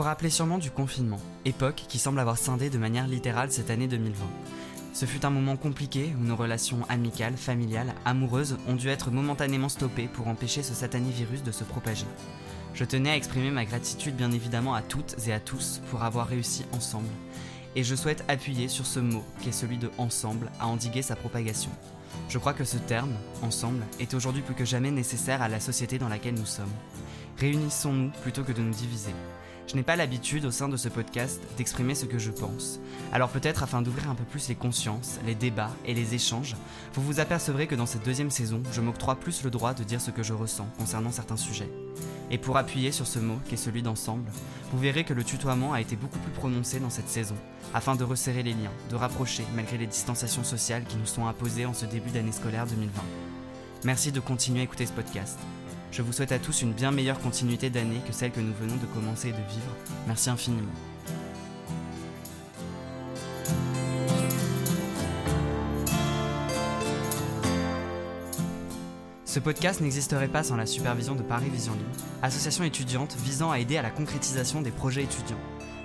vous rappelez sûrement du confinement, époque qui semble avoir scindé de manière littérale cette année 2020. Ce fut un moment compliqué où nos relations amicales, familiales, amoureuses ont dû être momentanément stoppées pour empêcher ce satané virus de se propager. Je tenais à exprimer ma gratitude bien évidemment à toutes et à tous pour avoir réussi ensemble. Et je souhaite appuyer sur ce mot qui est celui de ensemble à endiguer sa propagation. Je crois que ce terme, ensemble, est aujourd'hui plus que jamais nécessaire à la société dans laquelle nous sommes. Réunissons-nous plutôt que de nous diviser. Je n'ai pas l'habitude au sein de ce podcast d'exprimer ce que je pense. Alors peut-être afin d'ouvrir un peu plus les consciences, les débats et les échanges, vous vous apercevrez que dans cette deuxième saison, je m'octroie plus le droit de dire ce que je ressens concernant certains sujets. Et pour appuyer sur ce mot qui est celui d'ensemble, vous verrez que le tutoiement a été beaucoup plus prononcé dans cette saison, afin de resserrer les liens, de rapprocher malgré les distanciations sociales qui nous sont imposées en ce début d'année scolaire 2020. Merci de continuer à écouter ce podcast. Je vous souhaite à tous une bien meilleure continuité d'année que celle que nous venons de commencer et de vivre. Merci infiniment. Ce podcast n'existerait pas sans la supervision de Paris Vision Libre, association étudiante visant à aider à la concrétisation des projets étudiants.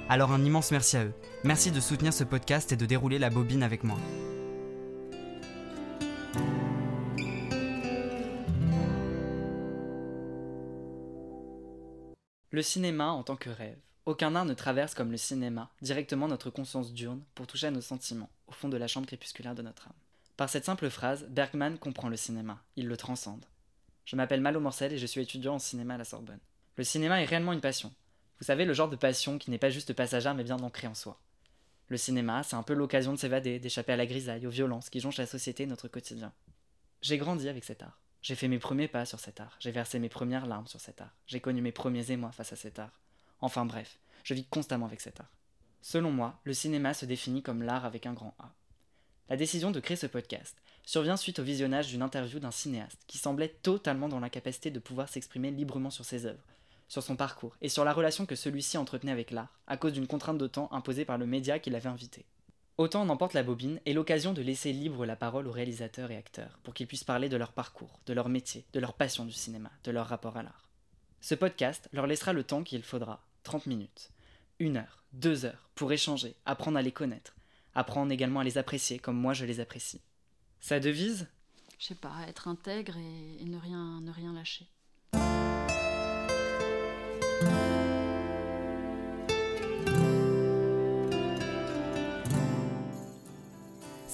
Alors un immense merci à eux. Merci de soutenir ce podcast et de dérouler la bobine avec moi. Le cinéma en tant que rêve. Aucun art ne traverse comme le cinéma directement notre conscience diurne pour toucher à nos sentiments, au fond de la chambre crépusculaire de notre âme. Par cette simple phrase, Bergman comprend le cinéma, il le transcende. Je m'appelle Malo Morcel et je suis étudiant en cinéma à la Sorbonne. Le cinéma est réellement une passion. Vous savez, le genre de passion qui n'est pas juste passagère mais bien ancrée en soi. Le cinéma, c'est un peu l'occasion de s'évader, d'échapper à la grisaille, aux violences qui jonchent la société et notre quotidien. J'ai grandi avec cet art. J'ai fait mes premiers pas sur cet art, j'ai versé mes premières larmes sur cet art, j'ai connu mes premiers émois face à cet art. Enfin bref, je vis constamment avec cet art. Selon moi, le cinéma se définit comme l'art avec un grand A. La décision de créer ce podcast survient suite au visionnage d'une interview d'un cinéaste qui semblait totalement dans l'incapacité de pouvoir s'exprimer librement sur ses œuvres, sur son parcours et sur la relation que celui-ci entretenait avec l'art, à cause d'une contrainte de temps imposée par le média qui l'avait invité. Autant en emporte la bobine est l'occasion de laisser libre la parole aux réalisateurs et acteurs pour qu'ils puissent parler de leur parcours, de leur métier, de leur passion du cinéma, de leur rapport à l'art. Ce podcast leur laissera le temps qu'il faudra, 30 minutes, une heure, deux heures, pour échanger, apprendre à les connaître, apprendre également à les apprécier comme moi je les apprécie. Sa devise? Je sais pas, être intègre et, ne, rien, ne rien lâcher.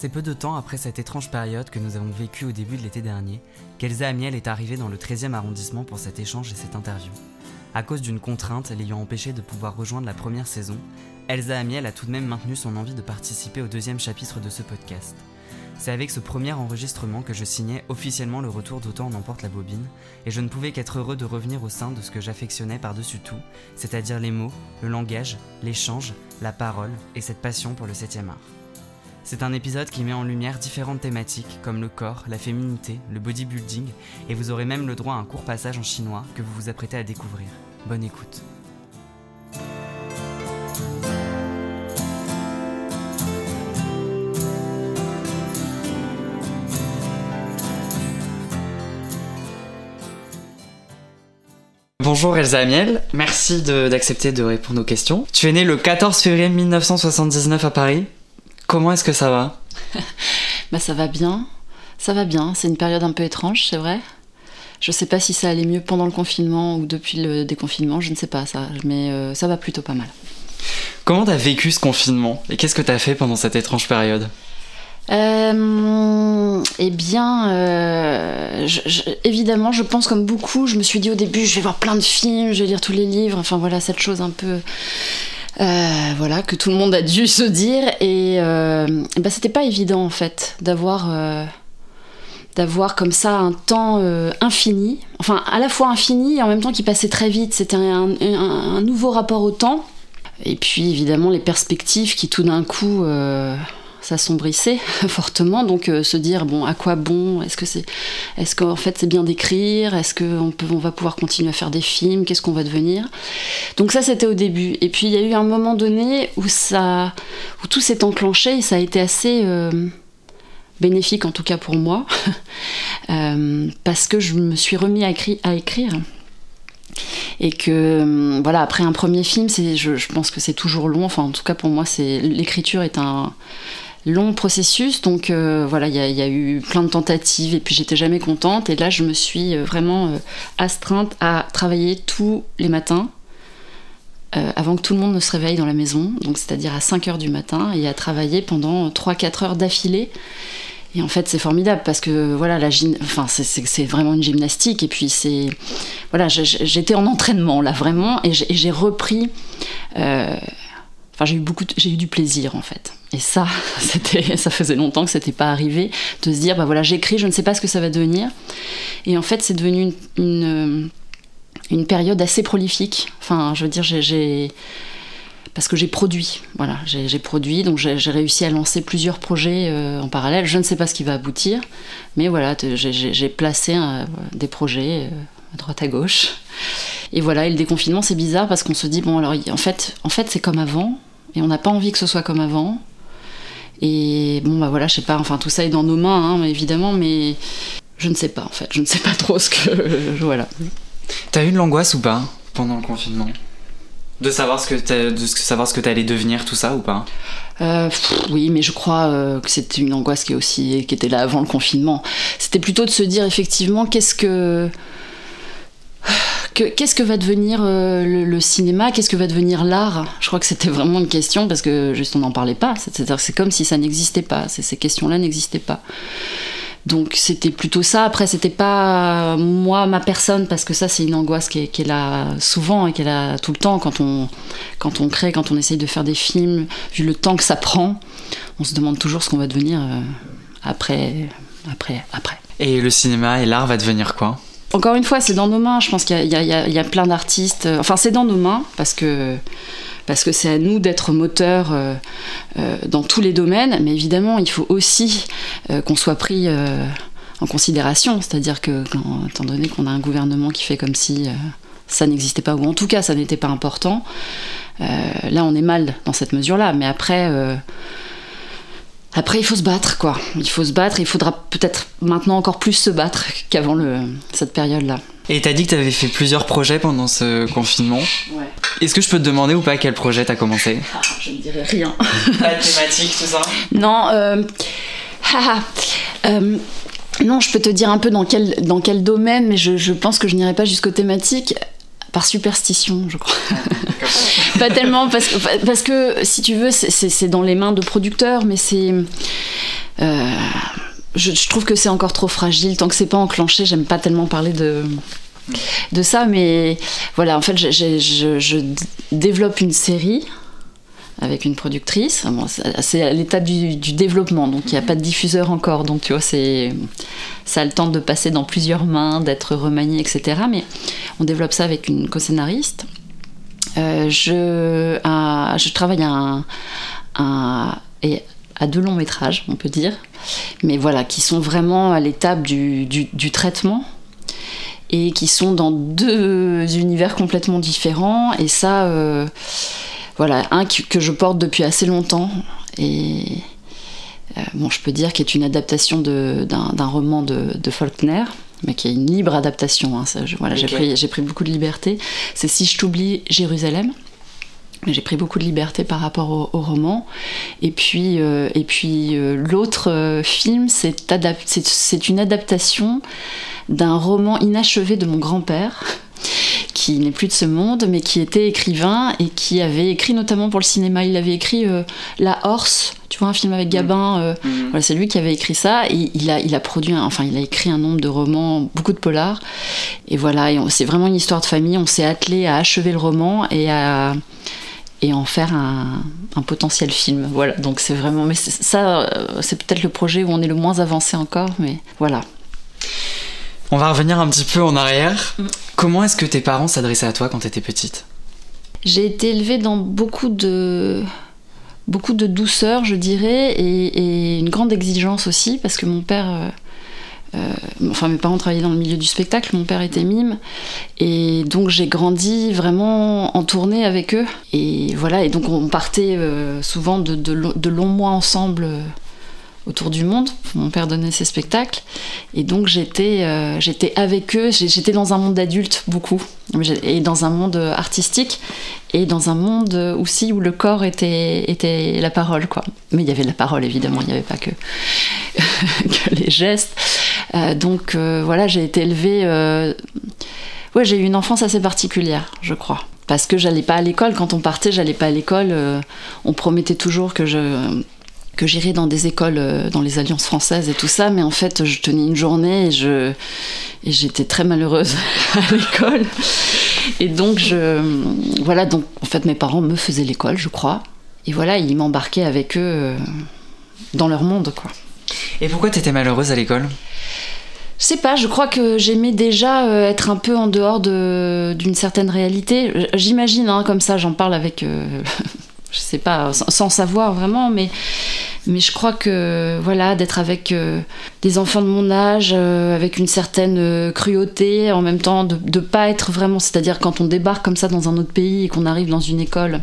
C'est peu de temps après cette étrange période que nous avons vécue au début de l'été dernier qu'Elsa Amiel est arrivée dans le 13e arrondissement pour cet échange et cette interview. À cause d'une contrainte l'ayant empêchée de pouvoir rejoindre la première saison, Elsa Amiel a tout de même maintenu son envie de participer au deuxième chapitre de ce podcast. C'est avec ce premier enregistrement que je signais officiellement le retour d'Autant en emporte la bobine, et je ne pouvais qu'être heureux de revenir au sein de ce que j'affectionnais par-dessus tout, c'est-à-dire les mots, le langage, l'échange, la parole et cette passion pour le 7 art. C'est un épisode qui met en lumière différentes thématiques comme le corps, la féminité, le bodybuilding, et vous aurez même le droit à un court passage en chinois que vous vous apprêtez à découvrir. Bonne écoute. Bonjour Elsa Amiel, merci d'accepter de, répondre aux questions. Tu es née le 14 février 1979 à Paris. Comment est-ce que ça va Bah ça va bien, ça va bien. C'est une période un peu étrange, c'est vrai. Je sais pas si ça allait mieux pendant le confinement ou depuis le déconfinement, je ne sais pas ça, mais euh, ça va plutôt pas mal. Comment t'as vécu ce confinement et qu'est-ce que t'as fait pendant cette étrange période euh, eh bien, euh, évidemment, je pense comme beaucoup, je me suis dit au début, je vais voir plein de films, je vais lire tous les livres, enfin voilà, cette chose un peu euh, voilà, que tout le monde a dû se dire. Et, euh, bah, c'était pas évident en fait d'avoir euh, d'avoir comme ça un temps infini, enfin à la fois infini et en même temps qui passait très vite. C'était un, nouveau rapport au temps. Et puis évidemment les perspectives qui tout d'un coup s'assombrissait fortement. Donc euh, se dire bon, à quoi bon? Est-ce que c'est, est-ce qu'en fait c'est bien d'écrire? Est-ce qu'on peut, on va pouvoir continuer à faire des films? Qu'est-ce qu'on va devenir? Donc ça c'était au début. Et puis il y a eu un moment donné où ça, où tout s'est enclenché et ça a été assez euh, bénéfique en tout cas pour moi euh, parce que je me suis remis à, à écrire. et que voilà après un premier film c'est je, je pense que c'est toujours long enfin en tout cas pour moi c'est l'écriture est un long processus donc euh, voilà il y, a- eu plein de tentatives et puis j'étais jamais contente et là je me suis euh, vraiment euh, astreinte à travailler tous les matins avant que tout le monde ne se réveille dans la maison, donc c'est-à-dire à 5 heures du matin, et à travailler pendant 3-4 heures d'affilée. Et en fait, c'est formidable parce que voilà, la gym... enfin, c'est- vraiment une gymnastique. Et puis, c'est. Voilà, j'étais en entraînement là, vraiment, et j'ai repris. Enfin, j'ai eu beaucoup, j'ai eu du plaisir en fait. Et ça, c'était, ça faisait longtemps que c'était pas arrivé de se dire, bah voilà, j'écris, je ne sais pas ce que ça va devenir. Et en fait, c'est devenu une, une, euh, période assez prolifique. Enfin, je veux dire, j'ai- parce que j'ai produit, voilà, j'ai produit, donc j'ai réussi à lancer plusieurs projets euh, en parallèle. Je ne sais pas ce qui va aboutir, mais voilà, j'ai- placé euh, des projets à droite à gauche. Et voilà, et le déconfinement, c'est bizarre parce qu'on se dit bon, alors en fait, en fait, c'est comme avant, et on n'a pas envie que ce soit comme avant. Et bon, bah voilà, je sais pas, enfin tout ça est dans nos mains, hein, évidemment, mais je ne sais pas en fait, je ne sais pas trop ce que, voilà. T'as eu de l'angoisse ou pas pendant le confinement? De savoir ce que de savoir ce que t'allais devenir, tout ça ou pas? Euh, pff, oui, mais je crois euh, que c'était une angoisse qui, est aussi, qui était là avant le confinement. C'était plutôt de se dire effectivement qu'est-ce que. Que- Qu'est-ce que va devenir euh, le, cinéma? Qu'est-ce que va devenir l'art? Je crois que c'était vraiment une question parce que juste on n'en parlait pas. C'est-à-dire c'est comme si ça n'existait pas. Ces questions-là n'existaient pas. Donc c'était plutôt ça. Après, c'était pas moi, ma personne, parce que ça, c'est une angoisse qui est là souvent et qui est là tout le temps quand on, quand on crée, quand on essaye de faire des films. Vu le temps que ça prend, on se demande toujours ce qu'on va devenir euh, après, après, après. Et le cinéma et l'art va devenir quoi? Encore une fois, c'est dans nos mains. Je pense qu'il y a- plein d'artistes. euh, Enfin, c'est dans nos mains parce que parce que c'est à nous d'être moteurs euh, euh, dans tous les domaines. Mais évidemment, il faut aussi qu'on soit pris en considération. C'est-à-dire que, étant donné qu'on a un gouvernement qui fait comme si ça n'existait pas, ou en tout cas ça n'était pas important, là on est mal dans cette mesure-là. Mais après. Après, il faut se battre, quoi. Il faut se battre. Il faudra peut-être maintenant encore plus se battre qu'avant cette période-là. Et t'as dit que t'avais fait plusieurs projets pendant ce confinement. Ouais. Est-ce que je peux te demander ou pas quel projet t'as commencé Ah, je ne dirais rien. Pas de thématique, tout ça Non, euh, haha, euh, non, je peux te dire un peu dans quel, dans quel domaine, mais je, je pense que je n'irai pas jusqu'aux thématiques. Par superstition, je crois. pas tellement, parce que, si tu veux, c'est- dans les mains de producteurs, mais c'est. euh, je, trouve que c'est encore trop fragile. Tant que c'est pas enclenché, j'aime pas tellement parler de, ça, mais voilà, en fait, je développe une série avec une productrice. Bon, c'est à l'étape du, développement, donc il n'y a pas de diffuseur encore. Donc tu vois, c'est ça a le temps de passer dans plusieurs mains, d'être remanié, etc. Mais on développe ça avec une co-scénariste. Euh, je, travaille à, deux longs métrages, on peut dire, mais voilà, qui sont vraiment à l'étape du traitement et qui sont dans deux univers complètement différents. Et ça, euh, voilà, un qui- que je porte depuis assez longtemps et euh, bon, je peux dire qu'il est une adaptation d'un roman de, de Faulkner, mais qui est une libre adaptation. hein, ça, je- voilà, j'ai pris, beaucoup de liberté. C'est Si je t'oublie, Jérusalem. J'ai pris beaucoup de liberté par rapport au, au roman. Et puis, euh, et puis euh, l'autre film, c'est adap- c'est- c'est une adaptation d'un roman inachevé de mon grand-père, qui n'est plus de ce monde, mais qui était écrivain et qui avait écrit notamment pour le cinéma. Il avait écrit euh, La Horse, tu vois, un film avec Gabin. euh, voilà, c'est lui qui avait écrit ça et il a, il a produit, un- enfin, il a écrit un nombre de romans, beaucoup de polars. Et voilà, et c'est vraiment une histoire de famille. On s'est attelé à achever le roman et à et en faire un, un potentiel film. Voilà, donc c'est vraiment, mais ça, euh, c'est peut-être le projet où on est le moins avancé encore, mais voilà. On va revenir un petit peu en arrière. Mm. Comment est-ce que tes parents s'adressaient à toi quand t'étais petite? J'ai été élevée dans beaucoup de beaucoup de douceur, je dirais, et, et une grande exigence aussi, parce que mon père, euh, euh, enfin mes parents travaillaient dans le milieu du spectacle, mon père était mime, et donc j'ai grandi vraiment en tournée avec eux, et voilà, et donc on partait euh, souvent de, de lo- de longs mois ensemble. Euh, autour du monde. Mon père donnait ses spectacles. Et donc j'étais euh, j'étais avec eux. J'étais dans un monde d'adulte beaucoup. Et dans un monde artistique. Et dans un monde aussi où le corps était, était la parole. Quoi. Mais il y avait la parole évidemment. Il n'y avait pas que, les gestes. Euh, donc euh, voilà, j'ai été élevée. Ouais, j'ai eu une enfance assez particulière, je crois parce que j'allais pas à l'école. Quand on partait, j'allais pas à l'école. on promettait toujours que je que j'irais dans des écoles, euh, dans les alliances françaises et tout ça, mais en fait, je tenais une journée et je et j'étais très malheureuse à l'école. Et donc, je, voilà, donc en fait, mes parents me faisaient l'école, je crois. Et voilà, ils m'embarquaient avec eux euh, dans leur monde, quoi. Et pourquoi t'étais malheureuse à l'école? Je sais pas, je crois que j'aimais déjà euh, être un peu en dehors d'une certaine réalité. J'imagine, hein, comme ça, j'en parle avec je sais pas, sans, savoir vraiment, mais, mais je crois que voilà, d'être avec euh, des enfants de mon âge, euh, avec une certaine euh, cruauté, en même temps de ne pas être vraiment, c'est-à-dire quand on débarque comme ça dans un autre pays et qu'on arrive dans une école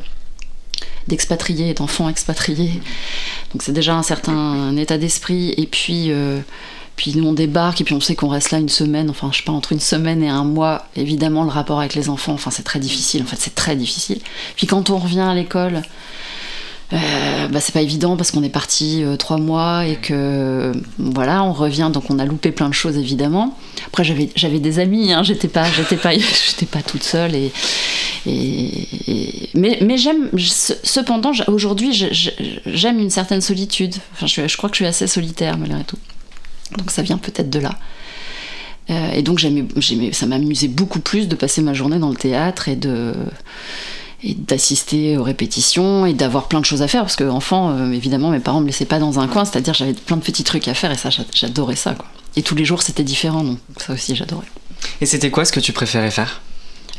d'expatriés, d'enfants expatriés, donc c'est déjà un certain état d'esprit, et puis puis nous on débarque et puis on sait qu'on reste là une semaine, enfin je sais pas, entre une semaine et un mois, évidemment le rapport avec les enfants, enfin c'est très difficile, en fait c'est très difficile. Puis quand on revient à l'école, euh, bah, c'est pas évident parce qu'on est parti euh, trois mois et que voilà on revient donc on a loupé plein de choses évidemment. Après j'avais des amis hein, j'étais pas pas pas toute seule et, mais mais j'aime cependant aujourd'hui j'aime une certaine solitude. Enfin je crois que je suis assez solitaire malgré tout donc ça vient peut-être de là. Euh, et donc ça m'amusait beaucoup plus de passer ma journée dans le théâtre et de et d'assister aux répétitions et d'avoir plein de choses à faire parce que enfant euh, évidemment mes parents me laissaient pas dans un coin c'est-à-dire j'avais plein de petits trucs à faire et ça j'adorais ça quoi. et tous les jours c'était différent donc ça aussi j'adorais. Et c'était quoi ce que tu préférais faire?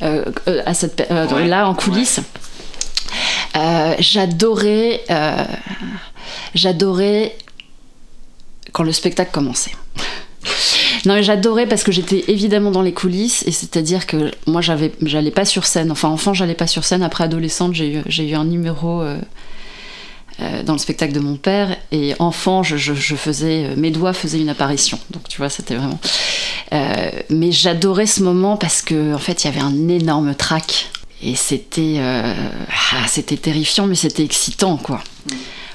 Euh, à cette là en coulisses? J'adorais j'adorais quand le spectacle commençait. Non mais j'adorais parce que j'étais évidemment dans les coulisses et c'est-à-dire que moi j'allais pas sur scène enfin enfant j'allais pas sur scène après adolescente j'ai eu un numéro euh, euh, dans le spectacle de mon père et enfant je, je, faisais euh, mes doigts faisaient une apparition donc tu vois c'était vraiment mais j'adorais ce moment parce que en fait il y avait un énorme trac et c'était ah, c'était terrifiant mais c'était excitant quoi.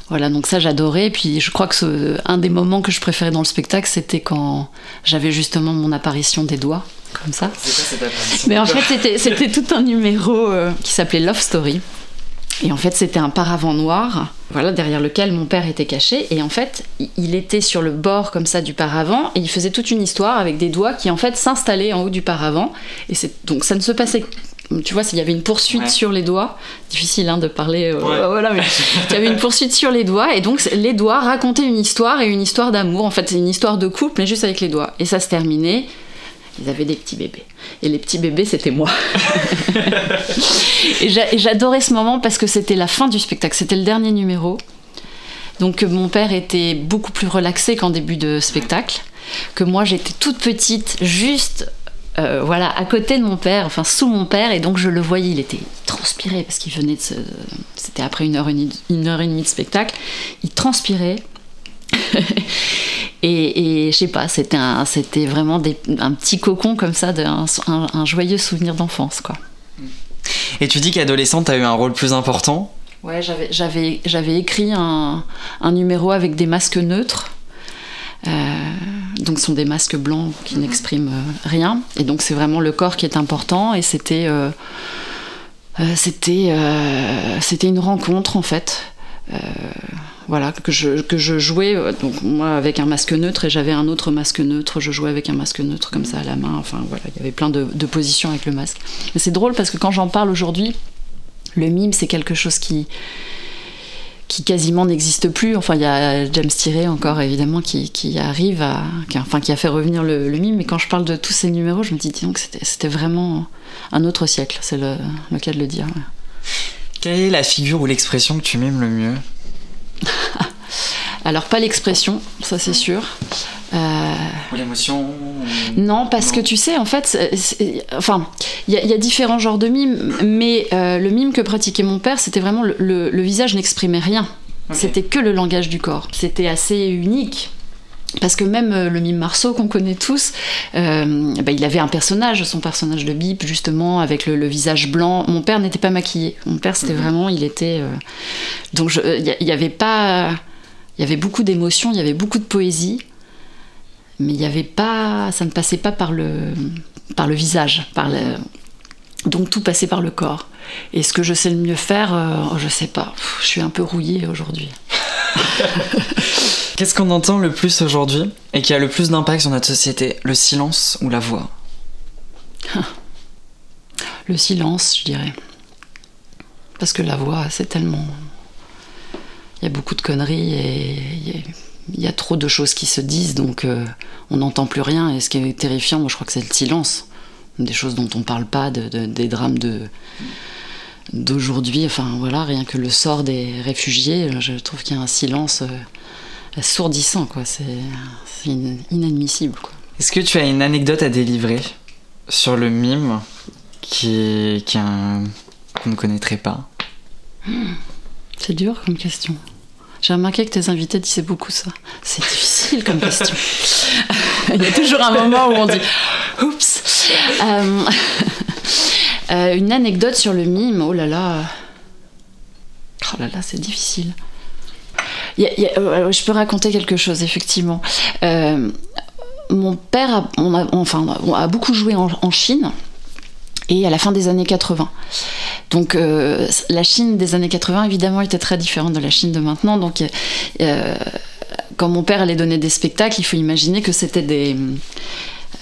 Voilà, donc ça j'adorais. Puis je crois que ce, un des moments que je préférais dans le spectacle, c'était quand j'avais justement mon apparition des doigts, comme ça. Mais en fait, c'était tout un numéro euh, qui s'appelait Love Story. Et en fait, c'était un paravent noir, voilà, derrière lequel mon père était caché. Et en fait, il était sur le bord comme ça du paravent et il faisait toute une histoire avec des doigts qui en fait s'installaient en haut du paravent. Et donc ça ne se passait tu vois, s'il y avait une poursuite sur les doigts, difficile hein, de parler, euh, voilà, mais il y avait une poursuite sur les doigts, et donc les doigts racontaient une histoire et une histoire d'amour. En fait, c'est une histoire de couple, mais juste avec les doigts. Et ça se terminait. Ils avaient des petits bébés. Et les petits bébés, c'était moi. et j'adorais ce moment parce que c'était la fin du spectacle. C'était le dernier numéro. Donc mon père était beaucoup plus relaxé qu'en début de spectacle. Que moi, j'étais toute petite, juste euh, voilà, à côté de mon père, enfin sous mon père, et donc je le voyais, il était transpiré parce qu'il venait de se... C'était après une heure, une, heure et demie de spectacle, il transpirait. et, et je sais pas, c'était c'était vraiment un petit cocon comme ça, un, joyeux souvenir d'enfance, quoi. Et tu dis qu'adolescente, as eu un rôle plus important? Ouais, j'avais écrit un, un, numéro avec des masques neutres. Euh, donc ce sont des masques blancs qui n'expriment euh, rien. Et donc c'est vraiment le corps qui est important. Et c'était euh, c'était c'était une rencontre en fait. voilà que je, que je jouais donc moi avec un masque neutre et j'avais un autre masque neutre. Je jouais avec un masque neutre comme ça à la main. Enfin voilà, il y avait plein de, de positions avec le masque. Mais c'est drôle parce que quand j'en parle aujourd'hui, le mime c'est quelque chose qui qui quasiment n'existe plus. Enfin, il y a James Tiré encore, évidemment, qui, qui arrive à. Qui, enfin, qui a fait revenir le, mime. Mais quand je parle de tous ces numéros, je me dis, donc, c'était vraiment un autre siècle, c'est le, le, cas de le dire. Quelle est la figure ou l'expression que tu mimes le mieux Alors, pas l'expression, ça c'est sûr. Euh, ou l'émotion Non, parce que tu sais, en fait, enfin, il y, a différents genres de mimes, mais euh, le mime que pratiquait mon père, c'était vraiment le, visage n'exprimait rien. C'était que le langage du corps. C'était assez unique. Parce que même euh, le mime Marceau qu'on connaît tous, euh, bah, il avait un personnage, son personnage de Bip, justement, avec le, visage blanc. Mon père n'était pas maquillé. Mon père, c'était mhm. vraiment, il était. Euh, donc, il y, avait pas. Il y avait beaucoup d'émotions, il y avait beaucoup de poésie, mais il y avait pas. Ça ne passait pas par le, par le visage. Par le, donc, tout passait par le corps. Et ce que je sais le mieux faire, je je sais pas. Je suis un peu rouillée aujourd'hui. Qu'est-ce qu'on entend le plus aujourd'hui et qui a le plus d'impact sur notre société? Le silence ou la voix? Le silence, je dirais. Parce que la voix, c'est tellement. Il y a beaucoup de conneries et il y, a trop de choses qui se disent, donc euh, on n'entend plus rien. Et ce qui est terrifiant, moi, je crois que c'est le silence. Des choses dont on ne parle pas, des drames de d'aujourd'hui. Enfin, voilà, rien que le sort des réfugiés, je trouve qu'il y a un silence. Euh, assourdissant, quoi. C'est inadmissible, quoi. Est-ce que tu as une anecdote à délivrer sur le mime qui, qui un... qu'on ne connaîtrait pas? C'est dur comme question. J'ai remarqué que tes invités disaient beaucoup ça. C'est difficile comme question. Il y a toujours un moment où on dit Oups euh, euh, Une anecdote sur le mime, oh là là. Oh là là, c'est difficile. Euh, je peux raconter quelque chose, effectivement. Mon père a, enfin, a beaucoup joué en, Chine et à la fin des années 80. Donc euh, la Chine des années 80 évidemment était très différente de la Chine de maintenant. Donc quand mon père allait donner des spectacles, il faut imaginer que c'était des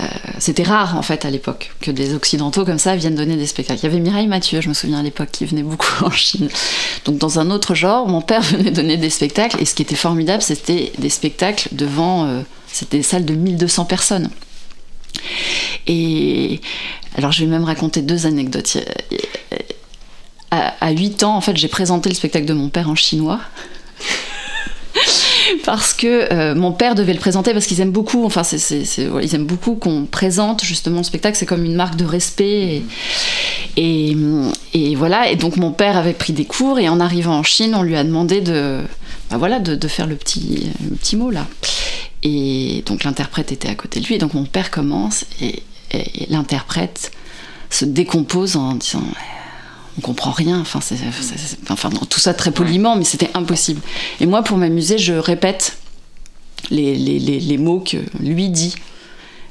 euh, c'était rare en fait à l'époque que des occidentaux comme ça viennent donner des spectacles. Il y avait Mireille Mathieu, je me souviens à l'époque, qui venait beaucoup en Chine. Donc dans un autre genre, mon père venait donner des spectacles et ce qui était formidable, c'était des spectacles devant, euh, c'était des salles de 1200 personnes. Et alors je vais même raconter deux anecdotes. À, à 8 ans, en fait, j'ai présenté le spectacle de mon père en chinois. parce que euh, mon père devait le présenter parce qu'ils aiment beaucoup, enfin, ils aiment beaucoup qu'on présente justement le spectacle, c'est comme une marque de respect. Et, voilà, et donc mon père avait pris des cours et en arrivant en Chine, on lui a demandé de, bah voilà, de, faire le petit, mot là. Et donc l'interprète était à côté de lui, et donc mon père commence et l'interprète se décompose en disant on comprend rien. Enfin, c'est, enfin tout ça très poliment, mais c'était impossible. Et moi, pour m'amuser, je répète les, les, les, mots que lui dit.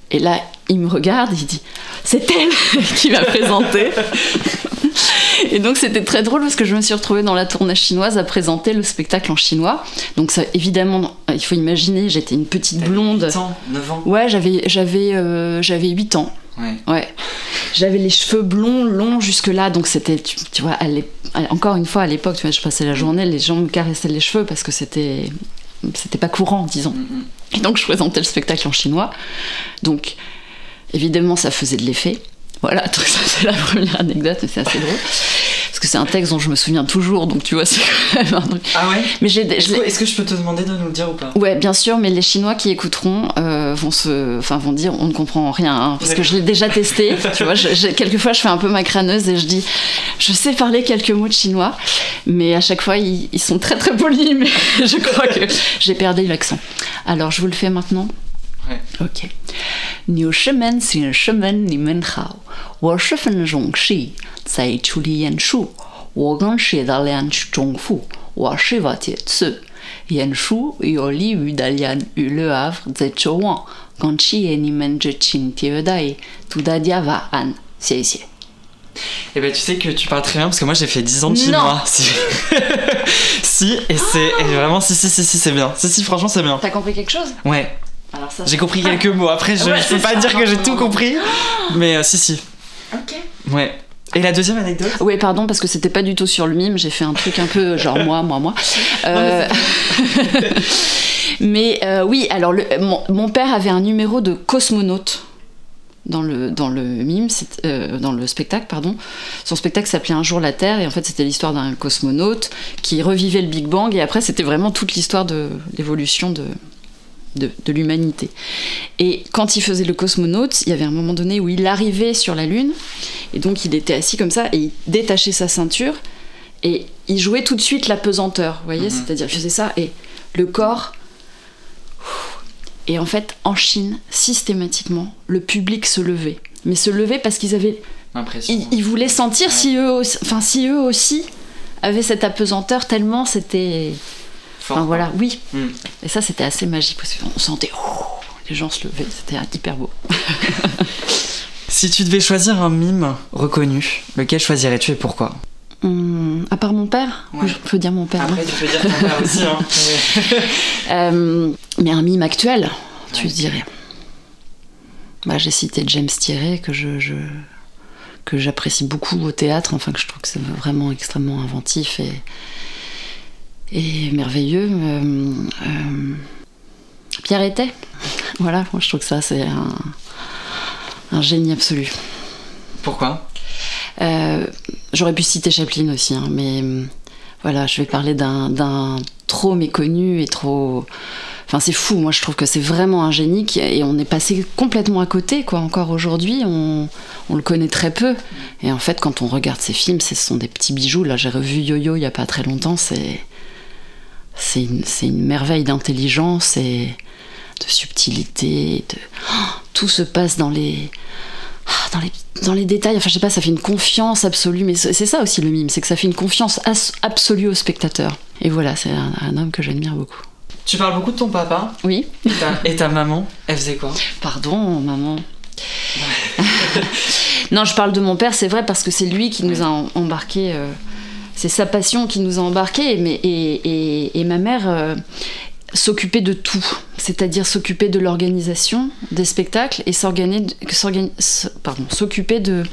Et là, il me regarde, il dit C'est elle qui m'a présenté. Et donc c'était très drôle parce que je me suis retrouvée dans la tournée chinoise à présenter le spectacle en chinois. Donc ça, évidemment, il faut imaginer, j'étais une petite blonde. 8 ans, 9 ans Ouais, j'avais, j'avais, euh, j'avais 8 ans. Ouais. J'avais les cheveux blonds, longs jusque-là, donc c'était, tu, vois, encore une fois à l'époque, tu vois, je passais la journée, les gens me caressaient les cheveux parce que c'était, c'était pas courant, disons. Et donc je présentais le spectacle en chinois. Donc évidemment, ça faisait de l'effet. Voilà, ça c'est la première anecdote, c'est assez drôle que c'est un texte dont je me souviens toujours, donc tu vois, c'est quand même un truc. Ah ouais mais j'ai, Est-ce que je peux te demander de nous le dire ou pas Ouais, bien sûr, mais les Chinois qui écouteront euh, vont, se, enfin, vont dire on ne comprend rien, hein, parce que je l'ai déjà testé. tu vois, quelquefois je fais un peu ma crâneuse et je dis je sais parler quelques mots de chinois, mais à chaque fois ils, sont très très polis, mais je crois que j'ai perdu l'accent. Alors je vous le fais maintenant Ouais. Ok. 纽什门新什门，你们好，我是分钟西。 在处理演出，我刚学到两句中府，我是瓦解词。演出有利于大家与 Le Havre 在周望，感谢你们这亲切待，祝大家晚安，谢谢。Eh ben, tu sais que tu parles très bien parce que moi j'ai fait 10 ans de chinois. Si. si, et c'est vraiment, si, si, si, si, c'est bien. Si, si, franchement, c'est bien. T'as compris quelque chose Ouais. J'ai compris quelques mots. Après, je, peux pas dire que j'ai tout compris. Mais euh, si, si. Ok. Ouais. Et la deuxième anecdote? Oui, pardon, parce que c'était pas du tout sur le mime, j'ai fait un truc un peu genre moi, moi, moi. mais, euh, euh, oui, alors le, mon, père avait un numéro de cosmonaute dans le, dans le mime, euh, dans le spectacle, pardon. Son spectacle s'appelait Un jour la Terre, et en fait c'était l'histoire d'un cosmonaute qui revivait le Big Bang, et après c'était vraiment toute l'histoire de l'évolution de, de, l'humanité. Et quand il faisait le cosmonaute, il y avait un moment donné où il arrivait sur la Lune, et donc il était assis comme ça, et il détachait sa ceinture, Et il jouait tout de suite la pesanteur, vous voyez, Mhm. c'est-à-dire il faisait ça et le corps. Et en fait, en Chine, systématiquement, le public se levait. Mais se levait parce qu'ils avaient, Impression. ils, ils voulaient sentir Ouais. si eux, aussi, enfin si eux aussi avaient cette apesanteur tellement c'était, Fort, enfin voilà, oui. quoi. Mm. Et ça, c'était assez magique parce qu'on sentait, oh, les gens se levaient, c'était hyper beau. Si tu devais choisir un mime reconnu, lequel choisirais-tu et pourquoi? Hum, à part mon père, Ouais. je peux dire mon père. non tu peux dire ton père aussi. Hein. Euh, mais un mime actuel, tu Ouais. dirais. Bah, j'ai cité James Thierry que je, je- que j'apprécie beaucoup au théâtre, enfin que je trouve que c'est vraiment extrêmement inventif et, et merveilleux. Euh, euh, Pierre Était, voilà, moi je trouve que ça c'est un, un génie absolu. Pourquoi? Euh, J'aurais pu citer Chaplin aussi, hein, mais voilà, je vais parler d'un trop méconnu et trop. Enfin, c'est fou, moi je trouve que c'est vraiment un génie qui- et on est passé complètement à côté, quoi. Encore aujourd'hui, on, on le connaît très peu. Et en fait, quand on regarde ses films, ce sont des petits bijoux. Là, j'ai revu Yo-Yo il y a pas très longtemps, c'est. C'est une, une merveille d'intelligence et de subtilité. De... Oh, tout se passe dans les, ah, dans les, dans les détails, enfin je sais pas, ça fait une confiance absolue, mais c'est ça aussi le mime, c'est que ça fait une confiance absolue au spectateur. Et voilà, c'est un, un homme que j'admire beaucoup. Tu parles beaucoup de ton papa Oui, et ta, et ta maman. Elle faisait quoi? Pardon, maman. non, je parle de mon père, c'est vrai, parce que c'est lui qui nous a em- embarqués. euh, c'est sa passion qui nous a embarqués, mais, et, ma mère euh, s'occupait de tout, c'est-à-dire s'occuper de l'organisation des spectacles et s'occuper de,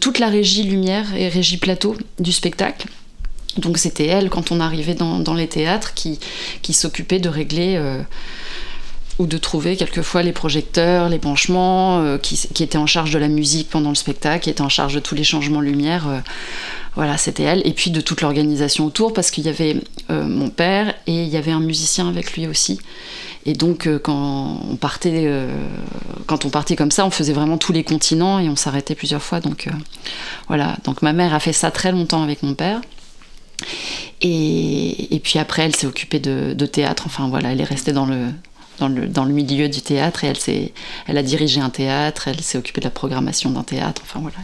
toute la régie lumière et régie plateau du spectacle. Donc c'était elle, quand on arrivait dans, les théâtres, qui, qui s'occupait de régler euh, ou de trouver quelquefois les projecteurs, les branchements, euh, qui, qui étaient en charge de la musique pendant le spectacle, qui étaient en charge de tous les changements lumière. euh, voilà, c'était elle. Et puis de toute l'organisation autour, parce qu'il y avait euh, mon père et il y avait un musicien avec lui aussi. Et donc euh, quand on partait, euh, quand on partait comme ça, on faisait vraiment tous les continents et on s'arrêtait plusieurs fois. Donc voilà. Donc ma mère a fait ça très longtemps avec mon père. Et, puis après, elle s'est occupée de, théâtre. Enfin voilà, elle est restée dans le, dans le, dans le milieu du théâtre et elle, elle a dirigé un théâtre, elle s'est occupée de la programmation d'un théâtre. Enfin voilà.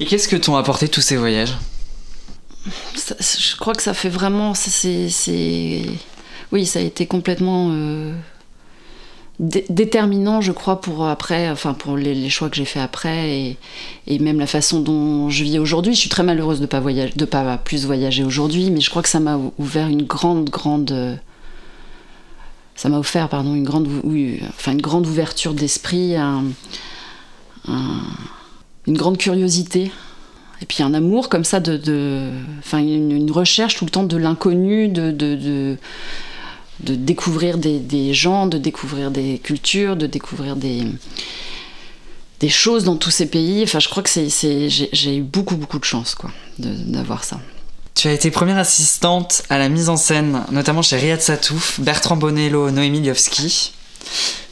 Et qu'est-ce que t'ont apporté tous ces voyages? Je crois que ça fait vraiment. c'est- Oui, ça a été complètement euh, dé- déterminant, je crois, pour après, enfin pour les, choix que j'ai fait après et, même la façon dont je vis aujourd'hui. Je suis très malheureuse de pas voyager, de pas plus voyager aujourd'hui, mais je crois que ça m'a ou- ouvert une grande, grande. Ça m'a offert, pardon, une grande, enfin une grande ouverture d'esprit, un- un- une grande curiosité et puis un amour comme ça de, de enfin une, recherche tout le temps de l'inconnu, de, de, de, découvrir des, des gens, de découvrir des cultures, de découvrir des des choses dans tous ces pays. Enfin, je crois que c'est, j'ai, eu beaucoup beaucoup de chance quoi d'avoir ça. Tu as été première assistante à la mise en scène, notamment chez Riyad Satouf, Bertrand Bonello, Noémie Liovski.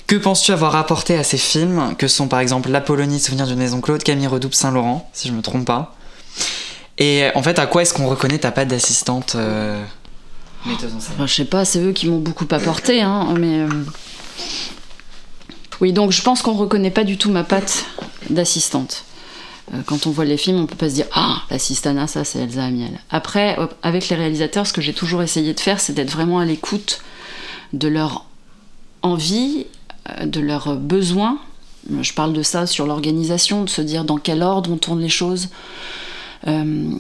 Que penses-tu avoir apporté à ces films, que sont par exemple L'Apollonie, Souvenir d'une maison Claude, Camille Redouble, Saint-Laurent, si je me trompe pas Et en fait, à quoi est-ce qu'on reconnaît ta patte d'assistante euh, Enfin, je sais pas, c'est eux qui m'ont beaucoup apporté, hein, mais. euh, Oui, donc je pense qu'on reconnaît pas du tout ma patte d'assistante. Euh, Quand on voit les films, on peut pas se dire Ah, l'assistana, ça c'est Elsa Amiel. Après, avec les réalisateurs, ce que j'ai toujours essayé de faire, c'est d'être vraiment à l'écoute de leur envie, de leurs besoins. Je parle de ça sur l'organisation, de se dire dans quel ordre on tourne les choses, euh,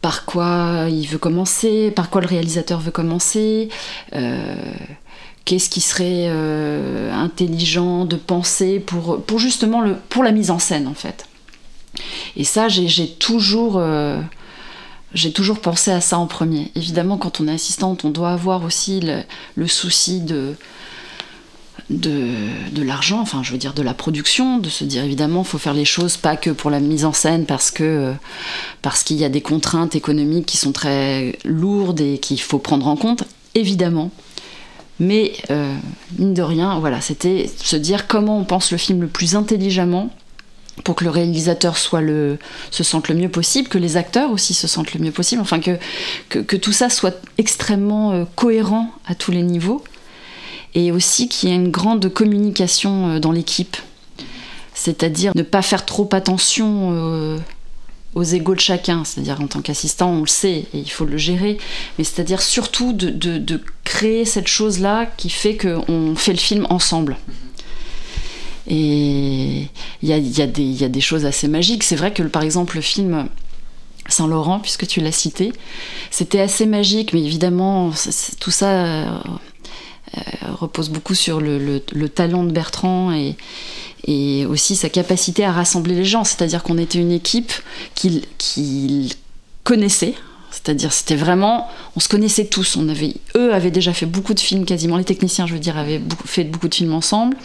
par quoi il veut commencer, par quoi le réalisateur veut commencer, euh, qu'est-ce qui serait euh, intelligent de penser pour, pour justement le, pour la mise en scène en fait. Et ça, j'ai toujours, euh, toujours pensé à ça en premier. Évidemment, quand on est assistante, on doit avoir aussi le souci de, de, de l'argent, enfin je veux dire de la production, de se dire évidemment faut faire les choses pas que pour la mise en scène parce que euh, parce qu'il y a des contraintes économiques qui sont très lourdes et qu'il faut prendre en compte, évidemment. Mais euh, mine de rien, voilà, c'était se dire comment on pense le film le plus intelligemment pour que le réalisateur soit le, se sente le mieux possible, que les acteurs aussi se sentent le mieux possible, enfin que, que, tout ça soit extrêmement euh, cohérent à tous les niveaux, et aussi qu'il y ait une grande communication euh, dans l'équipe, c'est-à-dire ne pas faire trop attention euh, aux égaux de chacun, c'est-à-dire en tant qu'assistant, on le sait et il faut le gérer, mais c'est-à-dire surtout de, créer cette chose-là qui fait qu'on fait le film ensemble. Et il y a, des choses assez magiques. C'est vrai que par exemple le film Saint-Laurent, puisque tu l'as cité, c'était assez magique, mais évidemment tout ça euh, repose beaucoup sur le, le, talent de Bertrand et, aussi sa capacité à rassembler les gens. C'est-à-dire qu'on était une équipe qu'il qui connaissait. C'est-à-dire, c'était vraiment, on se connaissait tous. On avait, eux avaient déjà fait beaucoup de films, quasiment les techniciens, je veux dire, avaient fait beaucoup de films ensemble.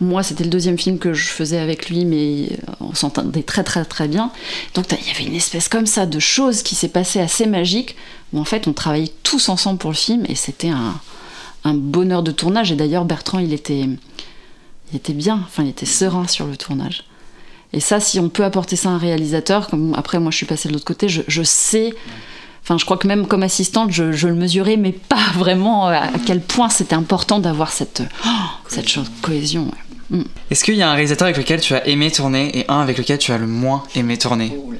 Moi, c'était le deuxième film que je faisais avec lui, mais euh, on s'entendait très très très bien. Donc il y avait une espèce comme ça de chose qui s'est passée assez magique, où en fait on travaillait tous ensemble pour le film, et c'était un, bonheur de tournage. Et d'ailleurs, Bertrand, il était, il était bien, enfin il était serein sur le tournage. Et ça, si on peut apporter ça à un réalisateur, comme après moi je suis passée de l'autre côté, je, sais... Enfin, je crois que même comme assistante, je, le mesurais, mais pas vraiment à, quel point c'était important d'avoir cette, oh, cette chose, cohésion. Mm. Est-ce qu'il y a un réalisateur avec lequel tu as aimé tourner et un avec lequel tu as le moins aimé tourner? Oh